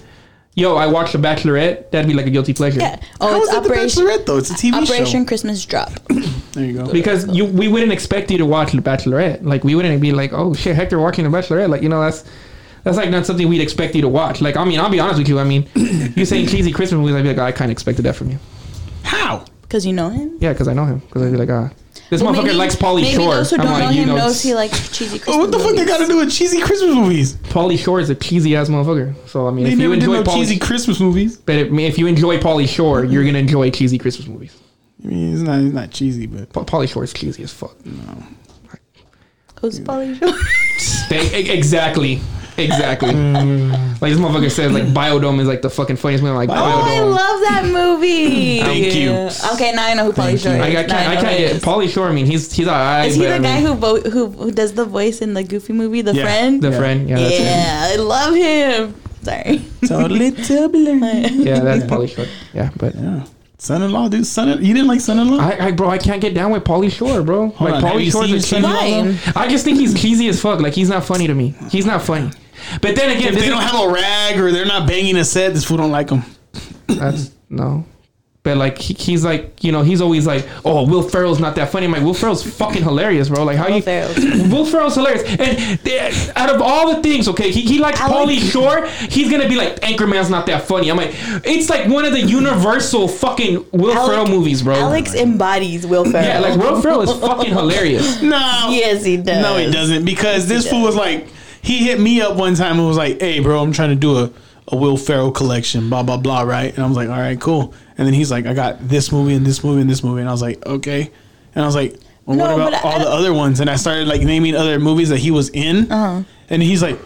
yo, I watched The Bachelorette, that'd be like a guilty pleasure. Yeah. Oh, How Oh, is it's it the Bachelorette though? It's a TV Operation show. Christmas Drop. (coughs) There you go. Because you, we wouldn't expect you to watch The Bachelorette. Like we wouldn't be like, oh shit, Hector watching The Bachelorette. Like you know, that's That's like not something we'd expect you to watch. Like, I mean, I'll be honest with you. I mean, (coughs) you saying cheesy Christmas movies, I'd be like, oh, I kind of expected that from you. How? Because you know him. Yeah, because I know him. Because I'd be like, ah, this Well, motherfucker maybe- likes Pauly maybe Shore. those who I'm don't like, know you him know, knows he likes cheesy Christmas what the fuck they movies. got to do with cheesy Christmas movies? Pauly Shore is a cheesy ass motherfucker. So I mean, They if you never did enjoy no Pauly, cheesy Christmas movies. but if, if you enjoy Pauly Shore, you're gonna enjoy cheesy Christmas movies. I mean, it's not it's not cheesy, but Pa- Pauly Shore is cheesy as fuck. No. Who's Pauly Shore? They- e- exactly, (laughs) exactly. Mm. like this motherfucker says, like Biodome is like the fucking funniest movie. I'm like Oh, I Biodome. love that movie. (laughs) Thank you. Okay, now I know who Pauly Thank Shore is. I, I can't. I know can't who get is. Pauly Shore. I mean, he's he's alright. Is he but the I guy mean, who, vo- who who does the voice in the Goofy movie, The Yeah. Friend? the Yeah. friend? Yeah, that's him. yeah, I love him. Sorry. (laughs) totally turbulent. Yeah, that's Pauly Shore. Yeah, but Yeah. Son-in-law, dude. Son, in you didn't like son-in-law? I, I, bro, I can't get down with Pauly Shore, bro. Hold like on, have Pauly you Shore's seen a cheesy. Son-in-Law? Why? I just think he's cheesy as fuck. Like he's not funny to me. He's not funny. But then again, if they don't have a rag or they're not banging a set, this fool don't like them. that's no. But like he, he's like you know he's always like oh Will Ferrell's not that funny. I'm like Will Ferrell's fucking hilarious, bro. Like how Will you Ferrell's- (clears throat) Will Ferrell's hilarious. And they- out of all the things, okay, he, he likes Alex- Pauly Shore. He's gonna be like Anchorman's not that funny. I'm like it's like one of the universal fucking Will Alec- Ferrell movies, bro. Alex embodies Will Ferrell. yeah, like Will Ferrell is fucking (laughs) hilarious. No. Yes, he does. No, he doesn't. Because this He fool does. was like, he hit me up one time and was like, hey, bro, I'm trying to do a, a Will Ferrell collection, blah, blah, blah, right? And I was like, all right, cool. And then he's like, I got this movie and this movie and this movie. And I was like, okay. And I was like, well, No, what about I- all the other ones? And I started like naming other movies that he was in. Uh-huh. And he's like,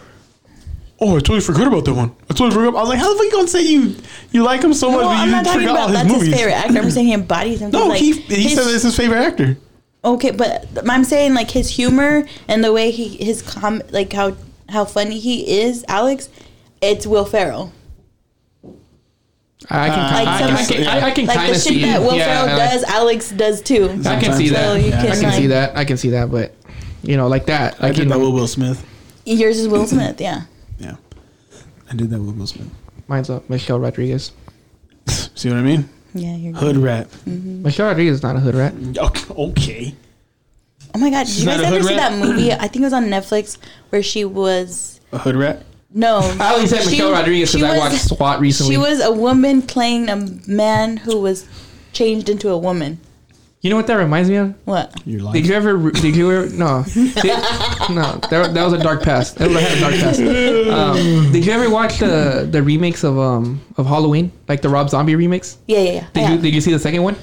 oh, I totally forgot about that one. I totally forgot. I was like, how the fuck you gonna say you you like him so much, No, but I'm you not talking forgot all about his that's movies? his favorite actor. I'm saying (laughs) he embodies him. No, like, he he said it's his favorite actor. Okay, but I'm saying like his humor and the way he his com like how how funny he is, Alex. It's Will Ferrell. I can, Uh, I, Like I, some- I can, I, I can Like kind the of shit see. that Will yeah, Ferrell I- does, Alex does too. I can see that. So Yeah, can, I can like, see that. I can see that. But you know, like that, I I did can. that with Will Smith. Yours is Will Smith, yeah. (clears throat) Yeah, I did that with Will Smith. Mine's up. Michelle Rodriguez. (laughs) See what I mean? Yeah, you're Hood rat. Mm-hmm. Michelle Rodriguez is not a hood rat. Okay. Oh my god, did She's you guys ever hood see rat? that movie? I think it was on Netflix where she was A hood rat. no. (laughs) I only said she- Michelle Rodriguez because I watched SWAT recently. She was a woman playing a man who was changed into a woman. You know what that reminds me of? What? You're lying. Did you ever? Did you ever? No, Did- no. That, that was a dark past. That had a dark past. Um, did you ever watch the the remakes of um of Halloween, like the Rob Zombie remakes? Yeah, yeah, yeah. Did I you have. Did you see the second one?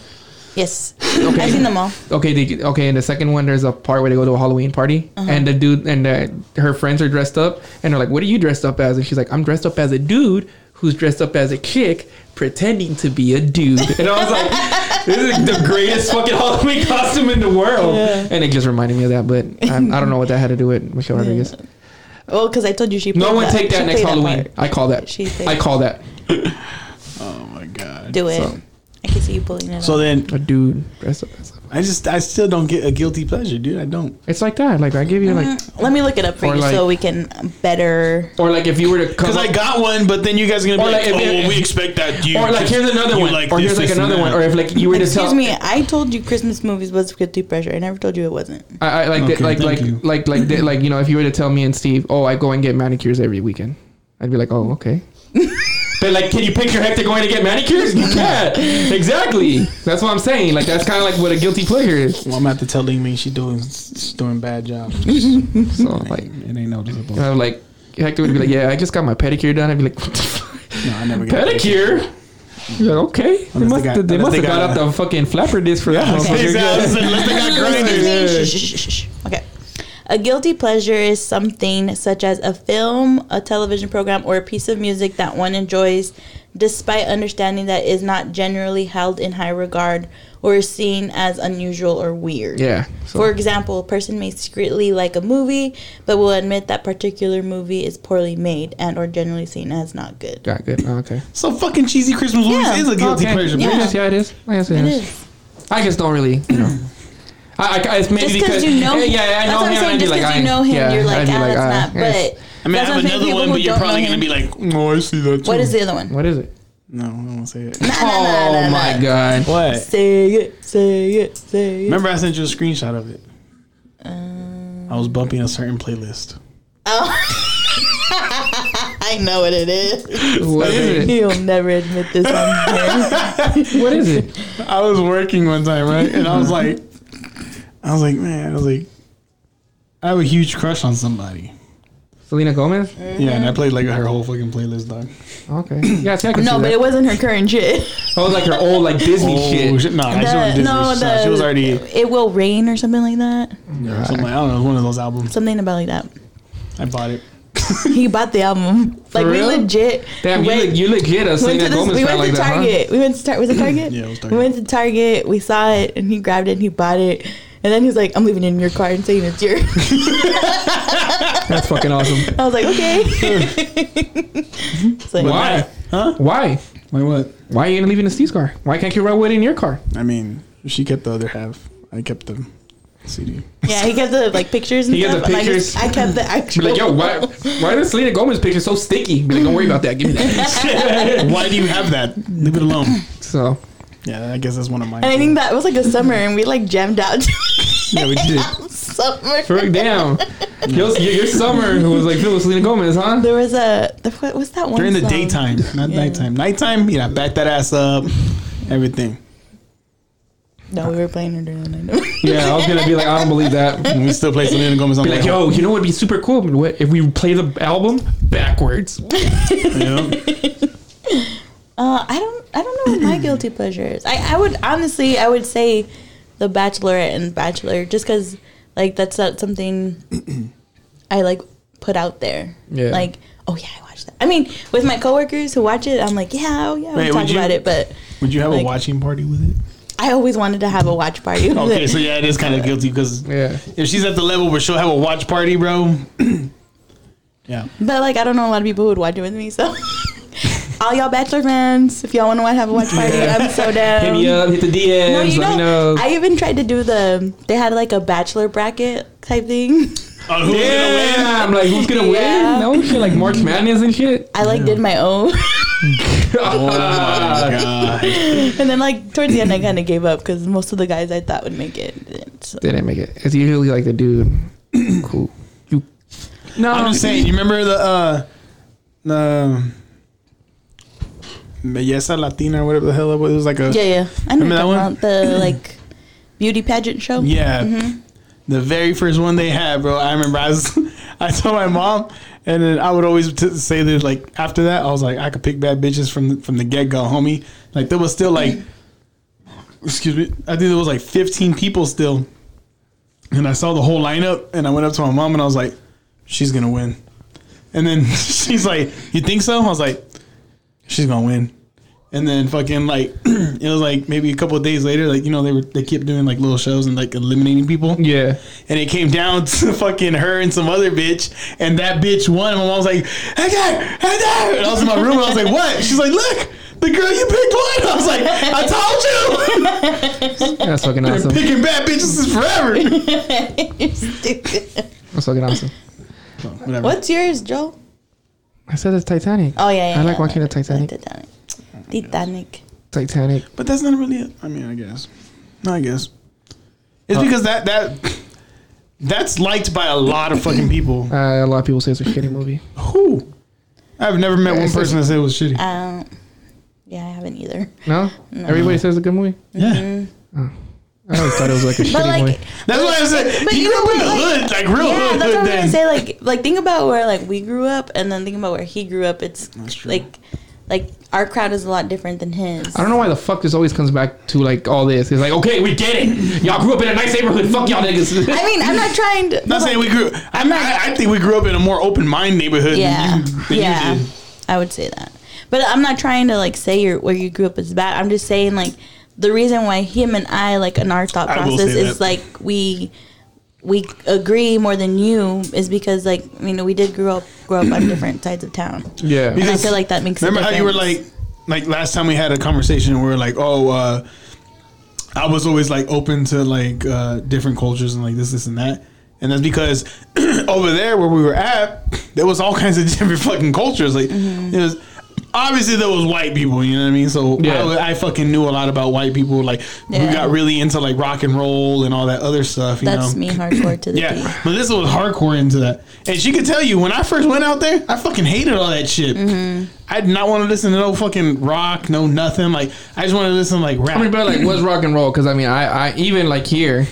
yes. Okay. I've seen them all. Okay, did you, okay. In the second one, there's a part where they go to a Halloween party, Uh-huh. and the dude and the, her friends are dressed up, and they're like, "What are you dressed up as?" And she's like, "I'm dressed up as a dude who's dressed up as a chick, pretending to be a dude." And I was like, "This is the greatest fucking Halloween (laughs) costume in the world," and it just reminded me of that. But I, I don't know what that had to do with Michelle Rodriguez. Oh, because I told you she. No played one take she that next Halloween. part. I call that. She played- I call that (laughs) oh my god. Do it. So- I can see you pulling it. So off. then, a dude dressed up as. A, I just, I still don't get a guilty pleasure, dude. I don't. it's like that. Like I give you like, mm-hmm. Let me look it up for Or you like- so we can better. or like if you were to come Because up- I got one, but then you guys are gonna be Or like, like if- oh, if- we expect that. You, or like here's another you one, like or this, here's like this, and another one, that. or if like you were to Excuse tell me. I told you Christmas movies was guilty pleasure. I never told you it wasn't. I, I like Okay, the, like thank like, you. like like the- like you know if you were to tell me and Steve, oh, I go and get manicures every weekend, I'd be like, oh, okay. (laughs) but like, can you picture Hector going to get manicures? (laughs) You can't. exactly. That's what I'm saying. Like that's kind of like what a guilty pleasure is. Well, I'm at the telling me she doing, she's doing bad job. (laughs) So like, it ain't noticeable. you know, like Hector would be like, yeah, I just got my pedicure done. I'd be like, what the fuck? No, I never get pedicure. You're like, okay, they must, they got- they must they have got got out a- the fucking flapper disc for that. motherfucker. Unless they got grinders. A guilty pleasure is something such as a film, a television program, or a piece of music that one enjoys despite understanding that is not generally held in high regard or is seen as unusual or weird. Yeah. So, For example, a person may secretly like a movie, but will admit that particular movie is poorly made and or generally seen as not good. got good. Oh, okay. So fucking cheesy Christmas movies Yeah. is a guilty okay. pleasure. Yeah. Yeah. Yeah, it is. I guess it It is. is. I just don't really, you know. (clears throat) I, I, it's maybe Just because because you know, yeah, yeah, I that's know what I'm him. saying. Just because I- you know him, yeah, you're like, I'd ah, like, that's ah, not. yes. But I mean, I that's have I'm another one, but you're probably gonna be like, "Oh, I see that." Too. What is the other one? What is it? No, I won't say it. Nah, nah, nah, Oh nah, my nah. god! What? Say it, say it, say it. Remember, I sent you a screenshot of it. Um, I was bumping a certain playlist. Oh. (laughs) I know what it is. What is it? He'll never admit this on here. (laughs) What is it? (laughs) I was working one time, right? And I was like, I was like, man, I was like, I have a huge crush on somebody. Selena Gomez? Yeah, and I played like her whole fucking playlist, dog. Okay. Yeah, see, I can No, see but that. it wasn't her current shit. (laughs) Oh, it was like her old like Disney Oh, shit. shit. No, she The- wasn't Disney. no, She- the she was already It Will Rain or something like that. yeah, something like, I don't know, it was one of those albums. Something about like that. I bought it. (laughs) He bought the album. Like we real? legit. Damn, you, went- le- you legit a went Selena to this, Gomez we fan went like to that, Target. We went to (clears throat) Target. Was it Target? Yeah, it was Target. We went to Target. We saw it, and he grabbed it and he bought it. And then he's like, "I'm leaving it in your car and saying it's yours." (laughs) That's fucking awesome. I was like, "Okay." (laughs) it's like, Why? Huh? Why? Like what? Why are you leaving the Steve's car? Why can't you ride with it in your car? I mean, she kept the other half. I kept the CD. Yeah, he kept the like pictures and He kept stuff. the and I, just, pictures. I kept the actual. Be actual. like, yo, why, why is Selena Gomez picture so sticky? Be like, don't worry about that. Give me that. (laughs) Why do you have that? Leave it alone. So, Yeah, I guess that's one of mine. And I think that was like a summer, and we like jammed out. (laughs) yeah, we did. summer. For damn. Your, (laughs) your, your summer who was like filled with Selena Gomez, huh? There was a the, what was that one During the song? daytime, not Yeah. nighttime. Nighttime, yeah, back that ass up, everything. No, we were playing it during the night. (laughs) Yeah, I was gonna be like, I don't believe that. And we still play Selena Gomez on Be like, way yo, you know what would be super cool What- if we play the album backwards? Yeah. Uh, I don't I don't know what my (clears throat) guilty pleasure is. I, I would honestly I would say The Bachelorette and Bachelor just because like that's not something (clears throat) I like put out there. Yeah. Like oh yeah I watched that. I mean with my coworkers who watch it I'm like yeah oh yeah we talk you- about it but Would you have a watching party with it? I always wanted to have a watch party. (laughs) With Okay, it. so yeah, it is kind of guilty because Yeah. if she's at the level where she'll have a watch party, bro. (clears throat) yeah. But like I don't know a lot of people who would watch it with me so. (laughs) All y'all Bachelor fans, if y'all want to have a watch party, I'm so down. (laughs) Hit me up, hit the DMs, No, you let me know, know. I even tried to do the. They had like a bachelor bracket type thing. Oh, who's yeah, I'm like, who's gonna Yeah. win? No shit, like March (laughs) Madness and shit. I like did my own, (laughs) Oh my god. and then like towards the end, I kind of gave up because most of the guys I thought would make it didn't. So. Didn't make it. It's usually like the dude. (clears throat) cool. You. No, I'm just saying. You remember the uh, the Belleza Latina or whatever the hell it was? It was like a Yeah, yeah. I Remember that one. the like beauty pageant show. Yeah. Mm-hmm. The very first one they had, bro. I remember I was, (laughs) I told my mom, and then I would always t- say that like after that, I was like, I could pick bad bitches from the, from the get go, homie. Like there was still like, excuse me, I think there was like 15 people still, and I saw the whole lineup, and I went up to my mom and I was like, she's gonna win, and then (laughs) she's like, you think so? I was like, she's gonna win. And then fucking like (clears throat) it was like maybe a couple of days later, like you know they were they kept doing like little shows and like eliminating people. Yeah. And it came down (laughs) to fucking her and some other bitch, and that bitch won. And my mom was like, "Hey there, hey there!" And I was in my room, and I was like, "What?" She's like, "Look, the girl you picked won." I was like, "I told you, (laughs) That's fucking Been awesome. picking bad bitches is forever." (laughs) You're stupid. That's fucking awesome. Whatever. What's yours, Joe? I said it's Titanic. Oh yeah, yeah I like yeah. watching the Titanic. Titanic. Titanic. Titanic. But that's not really. It. I mean, I guess. No, I guess. It's because that that that's liked by a lot of fucking people. Uh, a lot of people say it's a shitty movie. Who? I've never met one person that said it was shitty. Um, yeah, I haven't either. No? Everybody says it's a good movie. Yeah. I always thought it was like a But shitty like, movie. That's why I said But you you grew up in the what, hood, like real yeah, hood, that's what hood I'm gonna say. Like, like think about where like we grew up, and then think about where he grew up. It's like, like our crowd is a lot different than his. I don't know why the fuck this always comes back to like all this. It's like, okay, we get it. Y'all grew up in a nice neighborhood. Fuck y'all niggas. (laughs) I mean, I'm not (laughs) trying to. Not but, saying we grew. I'm not- I, I think we grew up in a more open mind neighborhood Yeah, than you, than yeah, you did. I would say that. But I'm not trying to like say your where you grew up is bad. I'm just saying like the reason why him and I like in our thought process is that. like we we agree more than you is because like you know we did grow up grow up on different (clears throat) sides of town. yeah. And I feel like that makes. a Remember how you were like, like last time we had a conversation we were like, oh, uh, I was always like open to like uh, different cultures and like this, this, and that. And that's because (clears throat) over there where we were at, there was all kinds of (laughs) different fucking cultures. Like Mm-hmm. it was obviously there was white people. You know what I mean? So Yeah. I, I fucking knew a lot about white people. Like we got really into like rock and roll and all that other stuff. You That's know? me hardcore to the Yeah, T. but this was hardcore into that, and she could tell you when I first went out there, I fucking hated all that shit. Mm-hmm. I did not want to listen to no fucking rock, no nothing. Like I just wanted to listen to like rap. I mean, but like, what's rock and roll? Because I mean, I, I even like here,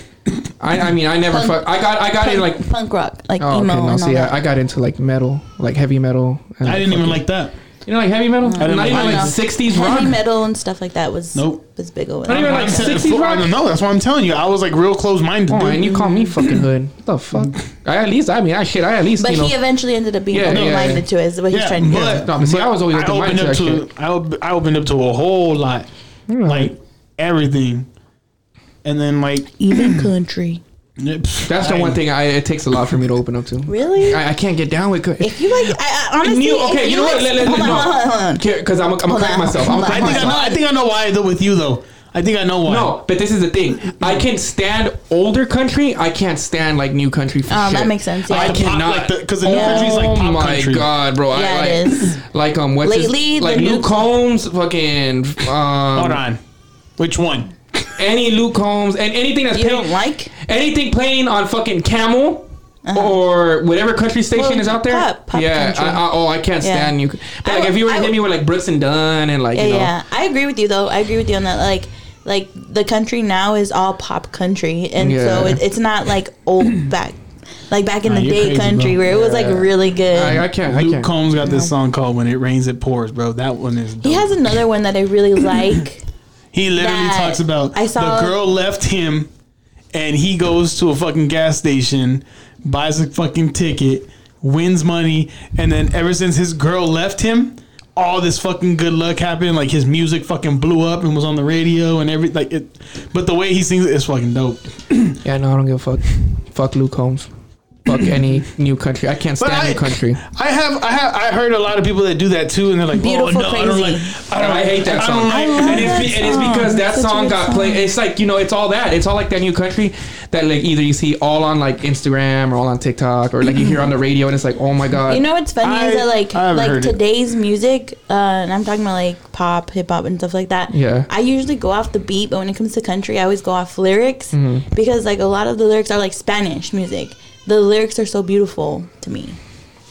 I, I mean, I never Punk- fuck. I got, I got Punk, in like, punk rock, like oh, emo okay, no, and all see, that. I, I got into like metal, like heavy metal. And I didn't even like that. You know, like heavy metal. didn't Not like- even I like know. '60s Heavy metal and stuff like that was Nope. was big over Not even there. like 60s I rock? don't know. That's what I'm telling you. I was like real close minded. Oh, and you call me fucking hood? What the fuck? Mm. I at least, I mean, I shit. I at least, But you know. he eventually ended up being Yeah, open-minded yeah. to it. Is what he's yeah, trying to do. but, No, but see, I was always I open-minded opened up to to that I, op- I opened up to a whole lot, like everything, and then like Even country. That's the one thing I, it takes a lot for me to open up to. Really? I, I can't get down with. if you like, I, I, honestly, You- okay, if you know what? Let- let- hold let- on, no. hold on, hold on. Because I'm, I'm gonna Hold myself. I'm hold gonna on, correct I think I know. I think I know why though with you though. I think I know why. No, but this is the thing. I can stand older country. I can't stand like new country for Oh, shit. that makes sense, yeah. I Like the pop- cannot. like the- 'cause the new country's like oh pop my country. god, bro! Yeah, I, like, it is. Like um, what's Lately, his, like new- Luke Combs, fucking um, Hold on. Which one? Any Luke Combs and anything that's You playing, don't like? anything playing on fucking Camel. Or whatever country station Uh-huh. Well, is out there. pop- pop yeah. I, I, oh, I can't Yeah. stand you. But I like, if you were to I hit me with like Brooks and Dunn and like Yeah, you know, yeah. I agree with you though. I agree with you on that. Like, like the country now is all pop country, and so it, it's not like old (clears throat) back, like back in Nah, the day crazy, country bro. where it was like really good. I, I can't. I Luke can't. Combs got this song called "When It Rains It Pours," bro. That one is. Dope. he has another one that I really (clears throat) like. He literally that talks about I saw- the girl left him, and he goes to a fucking gas station, buys a fucking ticket, wins money, and then ever since his girl left him, all this fucking good luck happened. Like his music fucking blew up and was on the radio and every like it. But the way he sings it is fucking dope. Yeah, no, I don't give a fuck. Fuck Luke Combs. Fuck any new country. I can't stand I, new country. I have I have I heard a lot of people that do that too, and they're like, Beautiful, oh no, I don't like. crazy. I, don't, I hate that I song. don't like. I and it's, that be- and it's because that Such song got played. It's like you know, it's all that. It's all like that new country that like either you see all on like Instagram or all on TikTok or like you hear on the radio and it's like, oh my god. You know what's funny I- is that like like heard it. today's music, uh, and I'm talking about like pop, hip hop, and stuff like that. Yeah. I usually go off the beat, but when it comes to country, I always go off lyrics Mm-hmm. because like a lot of the lyrics are like Spanish music. The lyrics are so beautiful to me,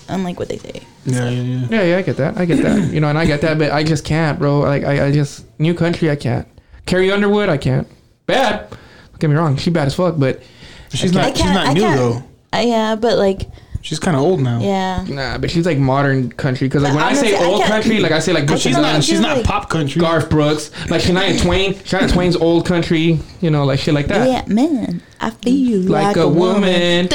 unlike what they say. Yeah, yeah, yeah. yeah, yeah, I get that. I get that. (coughs) You know, and I get that, but I just can't, bro. Like I, I just new country, I can't. Carrie Underwood, I can't. Bad. Don't get me wrong, she bad as fuck, but She's I not. She's can't. I new though. I, yeah, but like She's kind of old now. yeah. nah. But she's like modern country because like when I say honestly, I old can't- country, like I say like I Brooks She's can't She's not like- pop country. Garth Brooks, like Shania (laughs) Twain. Shania Twain's old country, you know, like shit like that. Yeah, man, I feel Like, like, a, a woman. woman. (laughs)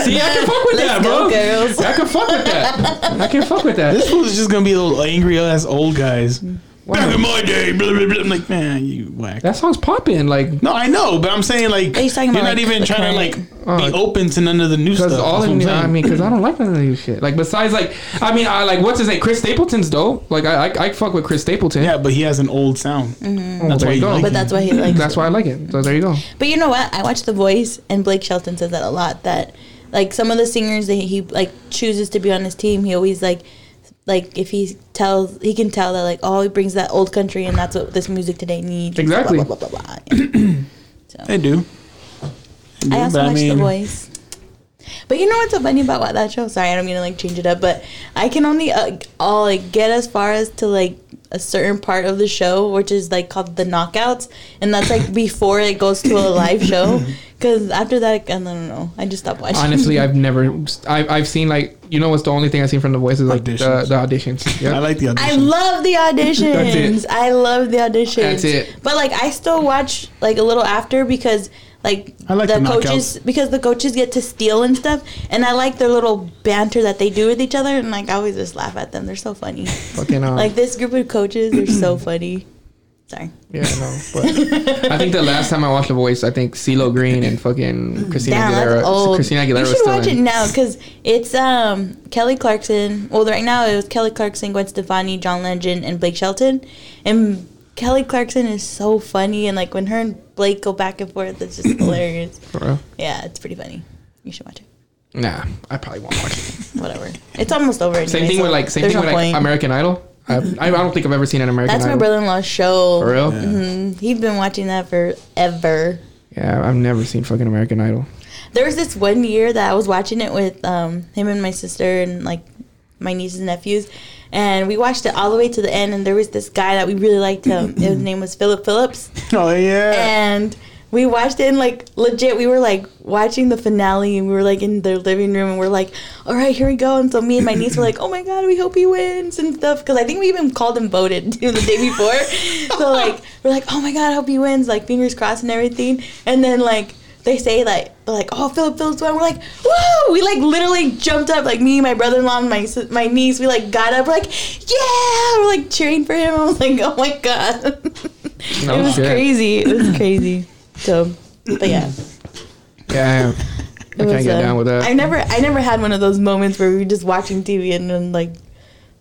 See, I can fuck with Let's that, bro. girls. I can fuck with that. I can fuck with that. This fool's just gonna be little angry ass old guys. Mm. Back in my day, blah, blah, blah. I'm like, man, you whack. That song's popping, like, No, I know, but I'm saying like He's talking you're about, not like, even the trying to like current- be open to none of the new because stuff. all That's the what I'm new, saying. I mean, because I don't like none of the new shit. Like, besides, like, I mean, I like what's his name? Chris Stapleton's dope. Like, I, I, I fuck with Chris Stapleton. yeah, but he has an old sound. Mm-hmm. Oh, That's there why you you go. like But that's why he likes. That's why I like it. So there you go. But you know what? I watch The Voice, and Blake Shelton says that a lot. That like some of the singers that he like chooses to be on his team, he always like like if he tells he can tell that like oh he brings that old country and that's what this music today needs. Exactly. Blah, blah, blah, blah, blah. so (clears throat) They do. They do, I also watch mean, The Voice. But you know what's so funny about that show? Sorry, I don't mean to like change it up, but I can only uh, all like get as far as to like a certain part of the show, which is like called the knockouts, and that's like before it goes to a live show. (laughs) Because after that, I don't know. I just stopped watching. Honestly, I've (laughs) never, I've, I've seen like, you know, what's the only thing I've seen from the voices like the, Auditions. the auditions. (laughs) Yeah. I like the I love the auditions. That's it. I love the auditions. That's it. But like, I still watch like a little after because like, I like the, the coaches because the coaches get to steal and stuff, and I like their little banter that they do with each other, and like I always just laugh at them. They're so funny. Fucking, uh, like this group of coaches are so (clears throat) funny. Sorry. yeah, no. But (laughs) I think the last time I watched The Voice, I think CeeLo Green and fucking Christina Damn, Aguilera. that's old. Christina Aguilera you should watch in. it now because it's um Kelly Clarkson. Well, right now it was Kelly Clarkson, Gwen Stefani, John Legend, and Blake Shelton. And Kelly Clarkson is so funny, and like when her and Blake go back and forth, it's just (clears throat) hilarious. For real. Yeah, it's pretty funny. You should watch it. Nah, I probably won't watch it. (laughs) Whatever. It's almost over. Same anyway, thing so with like same there's thing no with like point. American Idol. I, I I don't think I've ever seen an American That's my Idol. brother-in-law's show. For real? hmm He's been watching that forever. Yeah, I've never seen fucking American Idol. There was this one year that I was watching it with um, him and my sister and like my nieces and nephews, and we watched it all the way to the end. And there was this guy that we really liked him. (clears throat) His name was Philip Phillips, Oh yeah. and we watched it and like legit we were like watching the finale and we were like in the living room and we're like all right here we go and so me and my niece were like oh my god we hope he wins and stuff because i think we even called him voted (laughs) too the day before so like we're like oh my god i hope he wins like fingers crossed and everything and then like they say like like oh Philip Phillips won we're like woo we like literally jumped up like me my brother-in-law my my niece we like got up we're like yeah! We're like cheering for him. (laughs) I was like oh my god. (laughs) No it was shit. crazy. It was (laughs) crazy. So but yeah. Yeah, I can't get uh, down with that. I never, I never had one of those moments where we were just watching TV and then like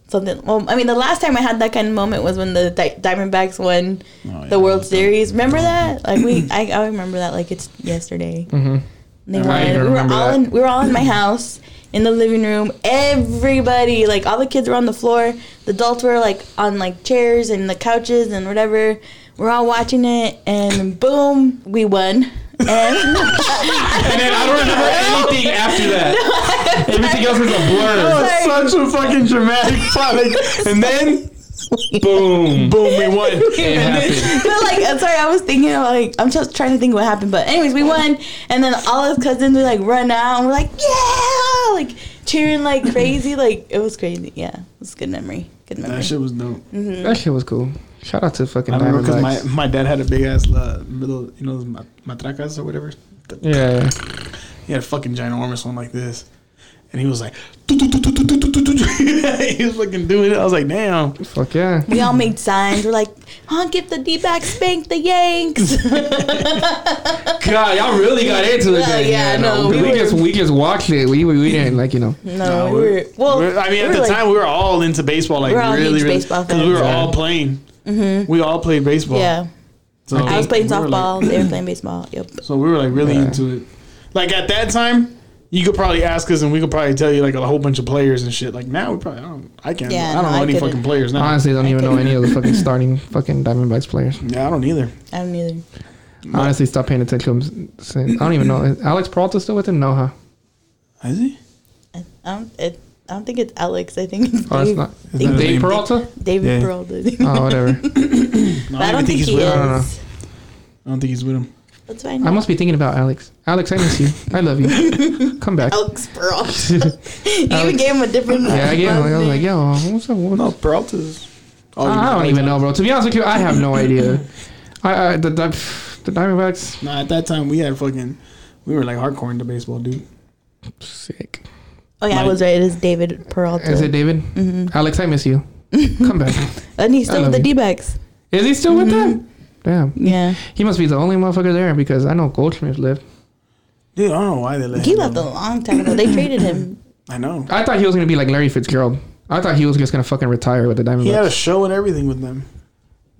something. Well, I mean, the last time I had that kind of moment was when the Di- Diamondbacks won Oh, yeah. the World Series. Remember that? Like we, (clears throat) I, I remember that like it's yesterday. hmm They won. We were all that. in. We were all in my (clears throat) house in the living room. Everybody, like all the kids were on the floor. The adults were like on like chairs and the couches and whatever. We're all watching it, and boom, we won. And (laughs) And then I don't remember anything after that. Everything else was a blur. That was such a fucking dramatic plot. Like, and then (laughs) Boom. boom, we won. (laughs) It happened. but like, I'm sorry, I was thinking of, like I'm just trying to think what happened. But anyways, we won, and then all his cousins would like run out, and we're like, yeah, like cheering like crazy. Like it was crazy. Yeah, it was a good memory. Good memory. That shit was dope. Mm-hmm. That shit was cool. Shout out to fucking I remember because my, my dad had a big ass uh, little, you know, those ma- matracas or whatever. Yeah, yeah. He had a fucking ginormous one like this. And he was like, he was fucking doing it. I was like, damn. Fuck yeah. we all made signs. We're like, honk if the D-back spank the Yanks. (laughs) God, y'all really got into it. Well, then. yeah, no, we, we were- just we just watched it. We we, we didn't like you know. no, No, we were. Well, We're- I mean, we at the like- time, we were all into baseball, like We're all really, huge really, because we were. Yeah. all playing. Mm-hmm. We all played baseball. yeah, So I was playing we were, like- softball. they were (clears throat) playing baseball. Yep. so we were like really Yeah. into it. Like at that time, you could probably ask us, and we could probably tell you like a whole bunch of players and shit. Like now, we probably I don't. I can't. Yeah, I don't no, know I any couldn't. fucking players now. Honestly, I don't I even know couldn't. any of the fucking (laughs) starting fucking Diamondbacks players. Yeah, I don't either. I don't either. I honestly stop paying attention. to him since- I don't even know. Is Alex Peralta still with him? No, huh? Is he? I, I don't. It, I don't think it's Alex. I think it's Oh, Dave, not. Isn't that his Dave name? Peralta? David Yeah. Peralta. Oh, whatever. (laughs) No, But I don't think, he's he with is. him. I don't know. I don't think he's with him. That's fine. I must be thinking about Alex. Alex, I miss you. I love you. (laughs) Come back. Alex Peralta. (laughs) you even gave him a different. Name. Yeah, I gave him. last I was name. like, yo, what's up? What's No, Peralta's. Oh, you I don't even know, bro. To be honest with you, I have no idea. I, I the, the the Diamondbacks Nah, at that time we had fucking, we were like hardcore into baseball, dude. sick. Oh yeah, I was right. It is David Peralta. Is it David? Mhm. Alex, I miss you. (laughs) Come back. And he's still with the you. D-backs. Is he still with them? Damn. Yeah, He must be the only motherfucker there because I know Goldschmidt left. Dude, I don't know why they left. he left a long time ago. They traded him. I know. I thought he was gonna be like Larry Fitzgerald. I thought he was just gonna fucking retire with the Diamondbacks. He had a show and everything with them.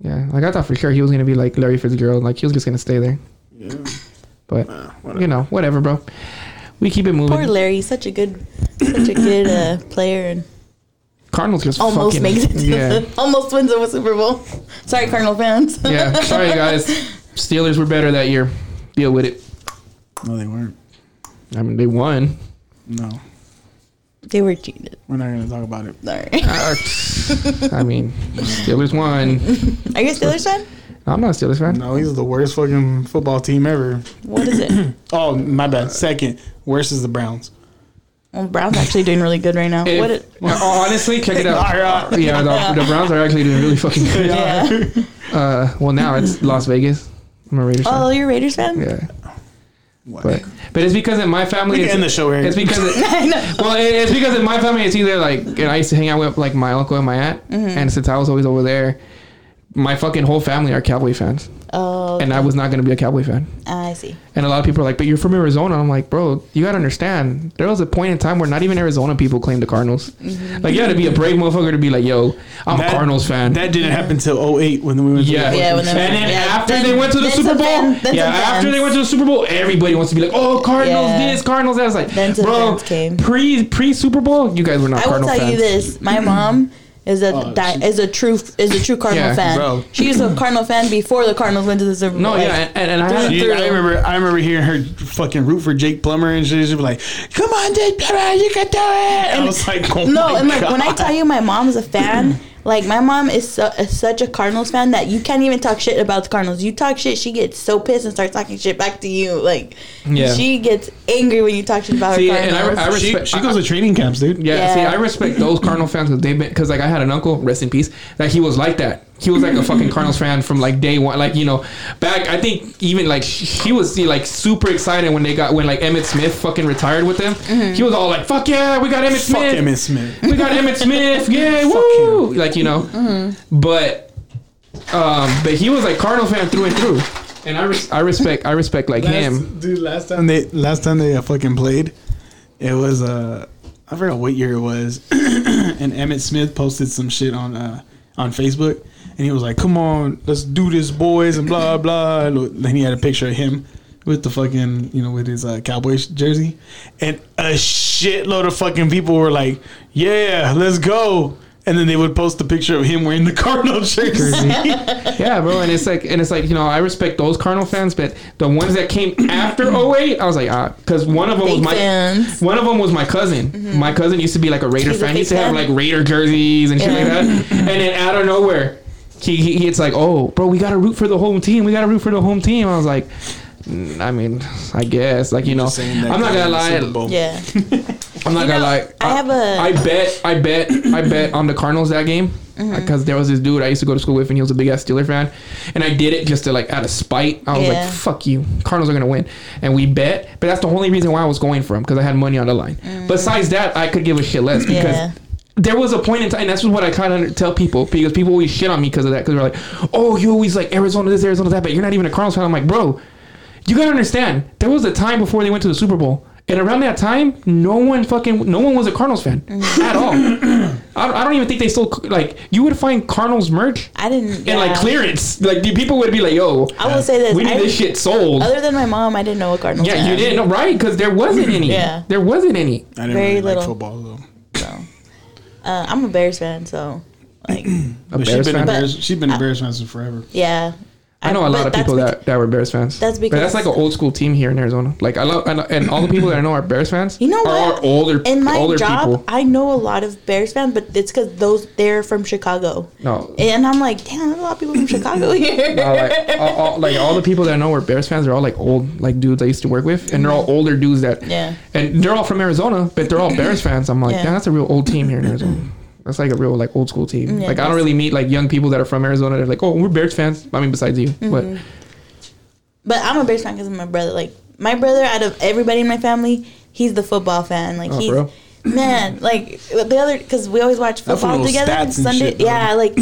yeah, like I thought for sure he was gonna be like Larry Fitzgerald. Like he was just gonna stay there. Yeah. But Nah, you know, whatever, bro. We keep it moving. Poor Larry, such a good, such a good uh, player, and Cardinals just almost fucking, makes it. To Yeah, the, almost wins a Super Bowl. Sorry, Cardinal fans. yeah. Sorry guys, Steelers were better that year. Deal with it. No, they weren't. I mean, they won. No, they were cheated. we're not gonna talk about it. Sorry. Uh, I mean, Steelers won. (laughs) Are you a Steelers fan? I'm not a Steelers fan. No, he's the worst fucking football team ever. What is it? (clears throat) Oh, my bad. Second, worst is the Browns. Well, Brown's actually doing really good right now. If- what? It, (laughs) uh, honestly, check it (laughs) out. Yeah, the, the Browns are actually doing really fucking good. yeah. (laughs) Uh, well, now it's Las Vegas. I'm a Raiders Oh, fan. you're a Raiders fan? Yeah, What? but but it's because in my we family, can it's, end the show here. it's because it, well, it, it's because in my family, it's either like and I used to hang out with like my uncle and my aunt, Mm-hmm. and since I was always over there, my fucking whole family are Cowboy fans, Oh, and I was not gonna be a Cowboy fan. I I see. And a lot of people are like, "But you're from Arizona." I'm like, "Bro, you gotta understand. There was a point in time where not even Arizona people claimed the Cardinals. Mm-hmm. Like, you had to be a brave motherfucker to be like, "Yo, I'm That- a Cardinals fan." That didn't happen until 08 when we went to yeah, the Yeah, when and then yeah, after then- they went to the Super Bowl, fan- yeah, after fans. they went to the Super Bowl, everybody wants to be like, "Oh, Cardinals Yeah. this, Cardinals that." It's like, bro, fans came. pre pre Super Bowl, you guys were not Cardinals. I will tell fans. you this: my mom is a Oh, di- is a true is a true Cardinal Yeah, fan. bro. She was a Cardinal fan before the Cardinals went to the Super Bowl. No, Like, yeah, and, and I had, She- through. I remember, I remember hearing her fucking root for Jake Plummer and shit. She'd be like, "Come on, Jake Plummer, you can do it." And I was like, "Oh No, my and like when I tell you my mom's a fan, (clears throat) like my mom is, so, is such a Cardinals fan that you can't even talk shit about the Cardinals. You talk shit, she gets so pissed and starts talking shit back to you. Like Yeah. she gets angry when you talk shit about See, her and I- I respect- she goes to training camps, dude. Yeah, see, I respect those Cardinal fans because they've been because like I had an uncle, rest in peace, that he was like that. He was like a fucking Cardinals fan from like day one. Like you know, back I think even like he was see, like super excited when they got when like Emmitt Smith fucking retired with them. He was all like, "Fuck yeah, we got Emmitt Fuck Smith, Emmitt Smith. we got Emmitt (laughs) Smith, yeah, woo!" Like you know, but um, but he was like Cardinal fan through and through, and I res- I respect I respect like him. Dude, last time they last time they uh, fucking played, it was uh I forgot what year it was, (clears throat) and Emmitt Smith posted some shit on uh on Facebook, and he was like, "Come on, let's do this, boys," and blah blah. And then he had a picture of him with the fucking you know with his uh, Cowboys jersey, and a shitload of fucking people were like, "Yeah, let's go." And then they would post a picture of him wearing the (laughs) Cardinal jersey. Yeah, bro, and it's like, and it's like, you know, I respect those Cardinal fans, but the ones that came after 08, I was like, ah, because one of them was my, fans. one of them was my cousin. My cousin used to be like a Raider He's a fan. He used to have like Raider jerseys and shit like that. And then out of nowhere, he, he, he- it's like, oh, bro, we got to root for the home team. We got to root for the home team. I was like, mm, I mean, I guess, like you know, Just saying that I'm not gonna in the Super lie. Yeah, (laughs) I'm not You gonna know, lie. I have a- I bet. I bet. I bet on the Cardinals that game Mm-hmm. because there was this dude I used to go to school with, and he was a big ass Steeler fan, and I did it just to like out of spite. I was Yeah. like, "Fuck you, Cardinals are gonna win," and we bet. But that's the only reason why I was going for him because I had money on the line. Besides that, I could give a shit less because. Mm. Yeah. There was a point in time, and that's what I kind of tell people because people always shit on me because of that. Because they're like, "Oh, you always like Arizona this, Arizona that," but you're not even a Cardinals fan. I'm like, bro, you gotta understand. There was a time before they went to the Super Bowl, and around that time, no one fucking, no one was a Cardinals fan Mm-hmm. at all. (coughs) I, don't- I don't even think they sold like you would find Cardinals merch I didn't. and like clearance. Like the people would be like, "Yo, I will say this: we need I- this shit sold." Other than my mom, I didn't know what Cardinals. yeah, fan. you didn't know, right? Because there wasn't any. Yeah. there wasn't any. I didn't Very really little. like football though. So, uh, I'm a Bears fan, so like, (clears throat) A But she's Bears been a. Bears. She's been a Bears fan since forever. yeah. I know a lot of people that, that were Bears fans. that's but that's like an old school team here in Arizona. Like I love, and, and all the people that I know are Bears fans. You know are what? older, In my older job, people. I know a lot of Bears fans, but it's because those they're from Chicago, No, and I'm like, damn, there's a lot of people from Chicago (laughs) here. Uh, like, all, all, like all the people that I know are Bears fans. They're all like old, like dudes I used to work with, and they're all older dudes that. Yeah. And they're all from Arizona, but they're all Bears fans. I'm like, yeah, that's a real old team here in Arizona. That's like a real like old school team. Yeah, like I don't really meet like young people that are from Arizona. They're like, oh, we're Bears fans. I mean, besides you, Mm-hmm. but But I'm a Bears fan because of my brother. Like my brother, out of everybody in my family, he's the football fan. Like Oh, he's for real? man. Like the other because we always watch football of together stats and Sunday. shit, yeah, like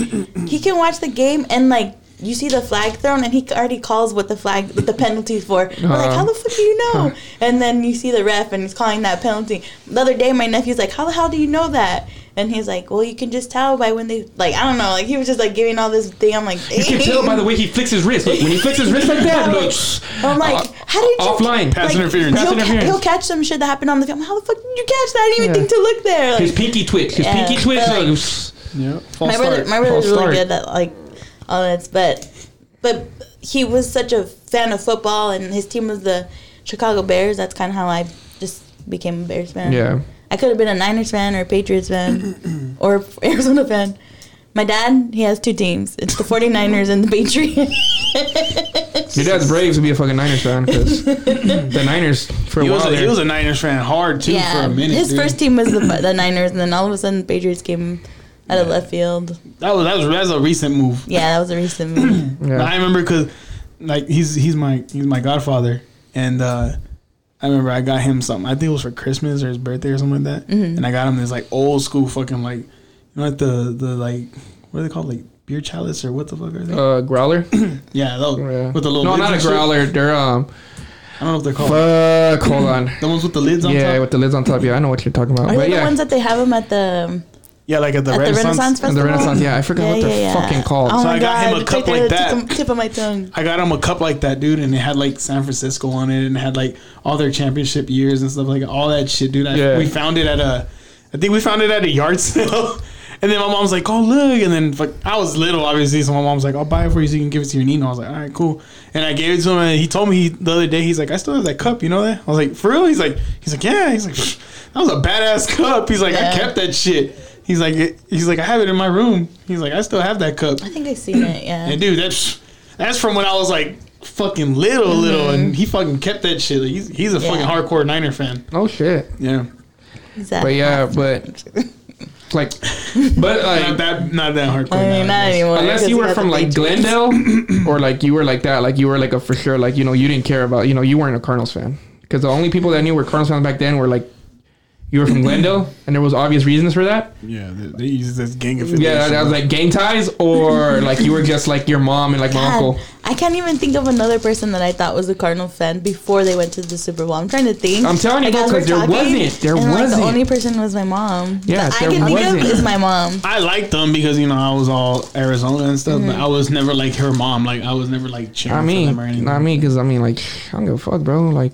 he can watch the game and like. You see the flag thrown, and he already calls what the flag, what the penalties for. We're like, Uh-huh. how the fuck do you (laughs) know? And then you see the ref, and he's calling that penalty. The other day, my nephew's like, how the hell do you know that? And he's like, well, you can just tell by when they, like, I don't know, like he was just like giving all this thing. I'm like, you can tell by the way he flicks his wrist. Look, when he flicks his wrist like that, look, (laughs) I'm like, uh, how did you offline Pass interference. Pass He'll, ca- interference. he'll catch some shit that happened on the film. How the fuck did you catch that? I didn't even Yeah. think to look there. Like, His pinky twitch. His Yeah, pinky twitch. but, like, look, Yeah. my brother, my brother's False really start. good at like all that, but but he was such a fan of football, and his team was the Chicago Bears. That's kind of how I just became a Bears fan. Yeah. I could have been a Niners fan or a Patriots fan (clears throat) or (laughs) Arizona fan. My dad, he has two teams. It's the 49ers and the Patriots. (laughs) Your dad's Braves would be a fucking Niners fan because (laughs) the Niners for a He was, while a, he was a Niners fan hard too yeah, for a minute. his dude. first team was the, the Niners, and then all of a sudden the Patriots came out of left field. That was that was that was a recent move. Yeah, that was a recent move. (clears throat) Yeah. I remember because like he's he's my he's my godfather, and uh, I remember I got him something. I think it was for Christmas or his birthday or something like that. Mm-hmm. And I got him this like old school fucking like you know like the the like what are they called like beer chalice or what the fuck are they? uh, growler. (clears throat) yeah, those, Yeah. with the little no, lids not a and shit. growler. They're um, I don't know if they're called. Fuck. Hold (clears throat) on. The ones with the lids on Yeah, top. with the lids on top. Yeah, I know what you're talking about. Are But they the ones that they have them at the yeah, like at the at Renaissance. the Renaissance Festival? the Renaissance. Yeah, I forgot what they're fucking called. Oh So I got him a cup tip like that. Tip of, tip of my tongue. I got him a cup like that, dude, and it had like San Francisco on it, and it had like all their championship years and stuff like all that shit, dude. I, Yeah. We found it at a, I think we found it at a yard (laughs) sale, and then my mom's like, "Oh look," and then fuck, I was little, obviously, so my mom's like, "I'll buy it for you so you can give it to your Nino." I was like, "All right, cool," and I gave it to him, and he told me he, the other day, he's like, "I still have that cup, you know that?" I was like, "For real?" He's like, "He's like, yeah." He's like, "That was a badass cup." He's like, Yeah. "I kept that shit." He's like, "He's like, I have it in my room." He's like, "I still have that cup." I think I seen it. Yeah. And dude, that's that's from when I was like fucking little, mm-hmm. little, and he fucking kept that shit. Like, he's he's a Yeah. fucking hardcore Niner fan. Oh shit. Yeah, exactly. But yeah, (laughs) (laughs) but like, but not like, that not that hardcore. I mean, not anymore. unless 'cause you were from like. Glendale, (coughs) or like you were like that, like you were like a for sure, like you know, you didn't care about, you know, you weren't a Cardinals fan because the only people that knew were Cardinals fans back then were like. You were from (clears throat) Glendale, and there was obvious reasons for that. Yeah, they, they use this gang affiliation. Yeah, that was like gang ties, or (laughs) like you were just like your mom and like my uncle. I can't even think of another person that I thought was a Cardinal fan before they went to the Super Bowl. I'm trying to think. I'm telling you, Like, because there talking, wasn't. There and, wasn't. the only person was my mom. Yeah, that I there can wasn't. of is my mom. I liked them because you know I was all Arizona and stuff, Mm-hmm. but I was never like her mom. Like I was never like cheering I for mean, them or anything. not me, because I mean, like, I don't give a fuck, bro. Like,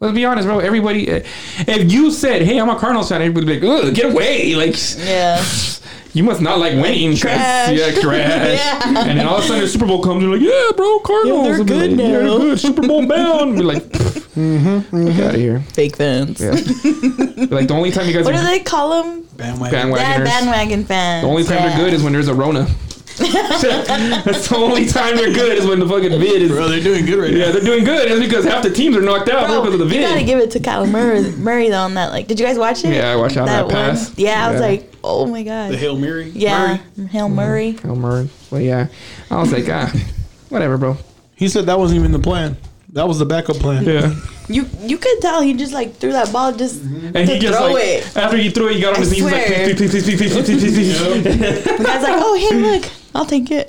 let's be honest, bro. Everybody, eh, if you said, "Hey, I'm a Cardinals fan," everybody would be like, "Ugh, get away!" Like, Yeah. (sighs) you must not like winning. 'cause- Trash. (laughs) Yeah, trash. Yeah. And then all of a sudden, the Super Bowl comes, you're like, "Yeah, bro, Cardinals." they're good like, Yeah, they're now. good. Super Bowl bound. Be like, (laughs) get out of here. Fake fans. Yeah. (laughs) like the only time you guys What are do they call them? bandwagon. bandwagoners. Yeah, bandwagon fans. The only time yeah. they're good is when there's a Rona. (laughs) That's the only time they're good is when the fucking vid is. Bro, they're doing good right yeah, now. Yeah, they're doing good. It's because half the teams are knocked out Bro, because of the vid. You gotta give it to Kyler Murray, Murray though on that. Like, did you guys watch it? Yeah, I watched that, that pass. Yeah, yeah, I was like, oh my god. The Hail Mary. Yeah, Murray. Hail Murray. Hail Murray. Well, yeah, I was like, ah, whatever, bro. He said that wasn't even the plan. That was the backup plan. Yeah. You you could tell he just like threw that ball just and to he just throw like, it. After he threw it, he got on I his knees like please (laughs) (laughs) guy's like, oh hey look, I'll take it.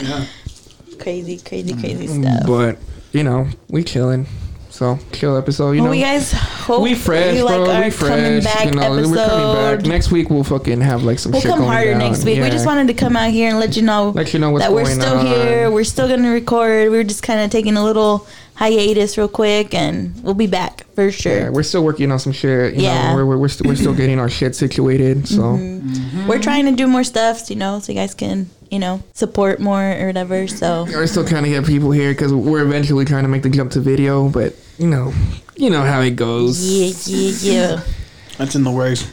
Yeah. (laughs) crazy, crazy, crazy mm-hmm. stuff. But you know, we chilling. So kill episode. You well, know, we guys hope we fresh, you like bro. our we coming fresh. back You know, episode. we're coming back next week. We'll fucking have like some We'll shit come going harder down. next week. We just wanted to come out here and let you know let you know what's that we're still on. here. We're still gonna record. We're just kind of taking a little hiatus real quick, and we'll be back for sure. Yeah, we're still working on some shit. You Yeah. know, we're we're we're, st- we're still getting our shit situated. So Mm-hmm. We're trying to do more stuff, you know, so you guys can, you know, support more or whatever. So we're still trying to get people here because we're eventually trying to make the jump to video. But you know, you know how it goes. yeah, yeah, yeah. That's in the works.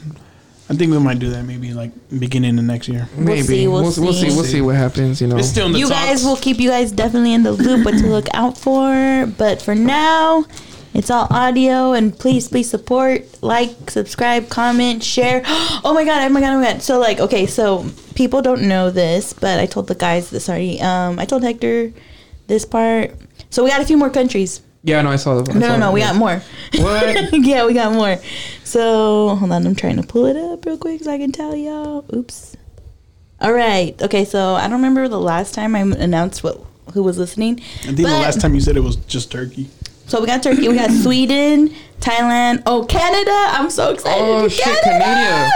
I think we might do that maybe like beginning of next year. Maybe see, we'll we'll, we'll see. see. We'll see what happens. You know. It's still in the You talks. guys will keep you guys definitely in the loop what to look out for. But for now, it's all audio and please please support, like, subscribe, comment, share. (gasps) Oh my god, oh my god, oh my god. So like okay, so people don't know this, but I told the guys this already. Um I told Hector this part. So we got a few more countries. Yeah, no, I saw the. I No, saw no, no, the- we got more. What? (laughs) yeah, we got more. So hold on, I'm trying to pull it up real quick so I can tell y'all. Oops. All right. Okay, so I don't remember the last time I announced what who was listening. I think the last time you said it was just turkey. So we got Turkey, we got (clears throat) Sweden, Thailand, oh Canada. I'm so excited. Oh, shit, Canada.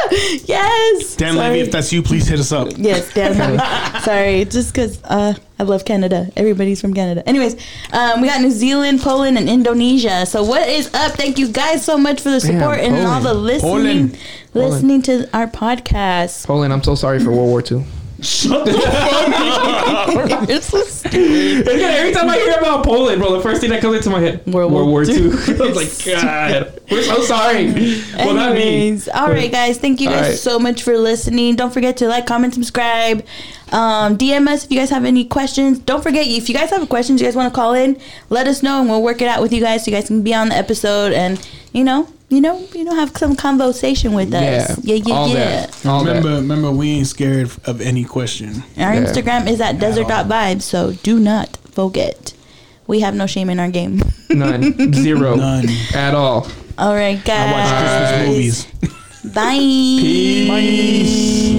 Yes. Dan Sorry. Levy, if that's you, please hit us up. Yes, Dan Levy. (laughs) Sorry, just because uh, I love Canada. Everybody's from Canada. Anyways, um, we got New Zealand, Poland, and Indonesia. So what is up? Thank you guys so much for the Damn, support and all the listening, Poland. listening to our podcast. Poland, I'm so sorry for World War II. Shut the fuck You're (laughs) so stupid. Every time I hear about Poland, bro, the first thing that comes into my head, World World, War II. (laughs) I was like, (laughs) God, we're so sorry. well, not me. All right, guys. Thank you guys right. so much for listening. Don't forget to like, comment, subscribe. Um, DM us if you guys have any questions. Don't forget if you guys have questions, you guys want to call in, let us know and we'll work it out with you guys so you guys can be on the episode and you know, you know, you know, have some conversation with us. Yeah, yeah, all yeah. that. All remember, that. remember, we ain't scared of any question. Our Yeah. Instagram is at desert.vibez, so do not forget. We have no shame in our game. (laughs) None. Zero. None. At all. All right, I watch guys. Christmas movies. Bye. Peace.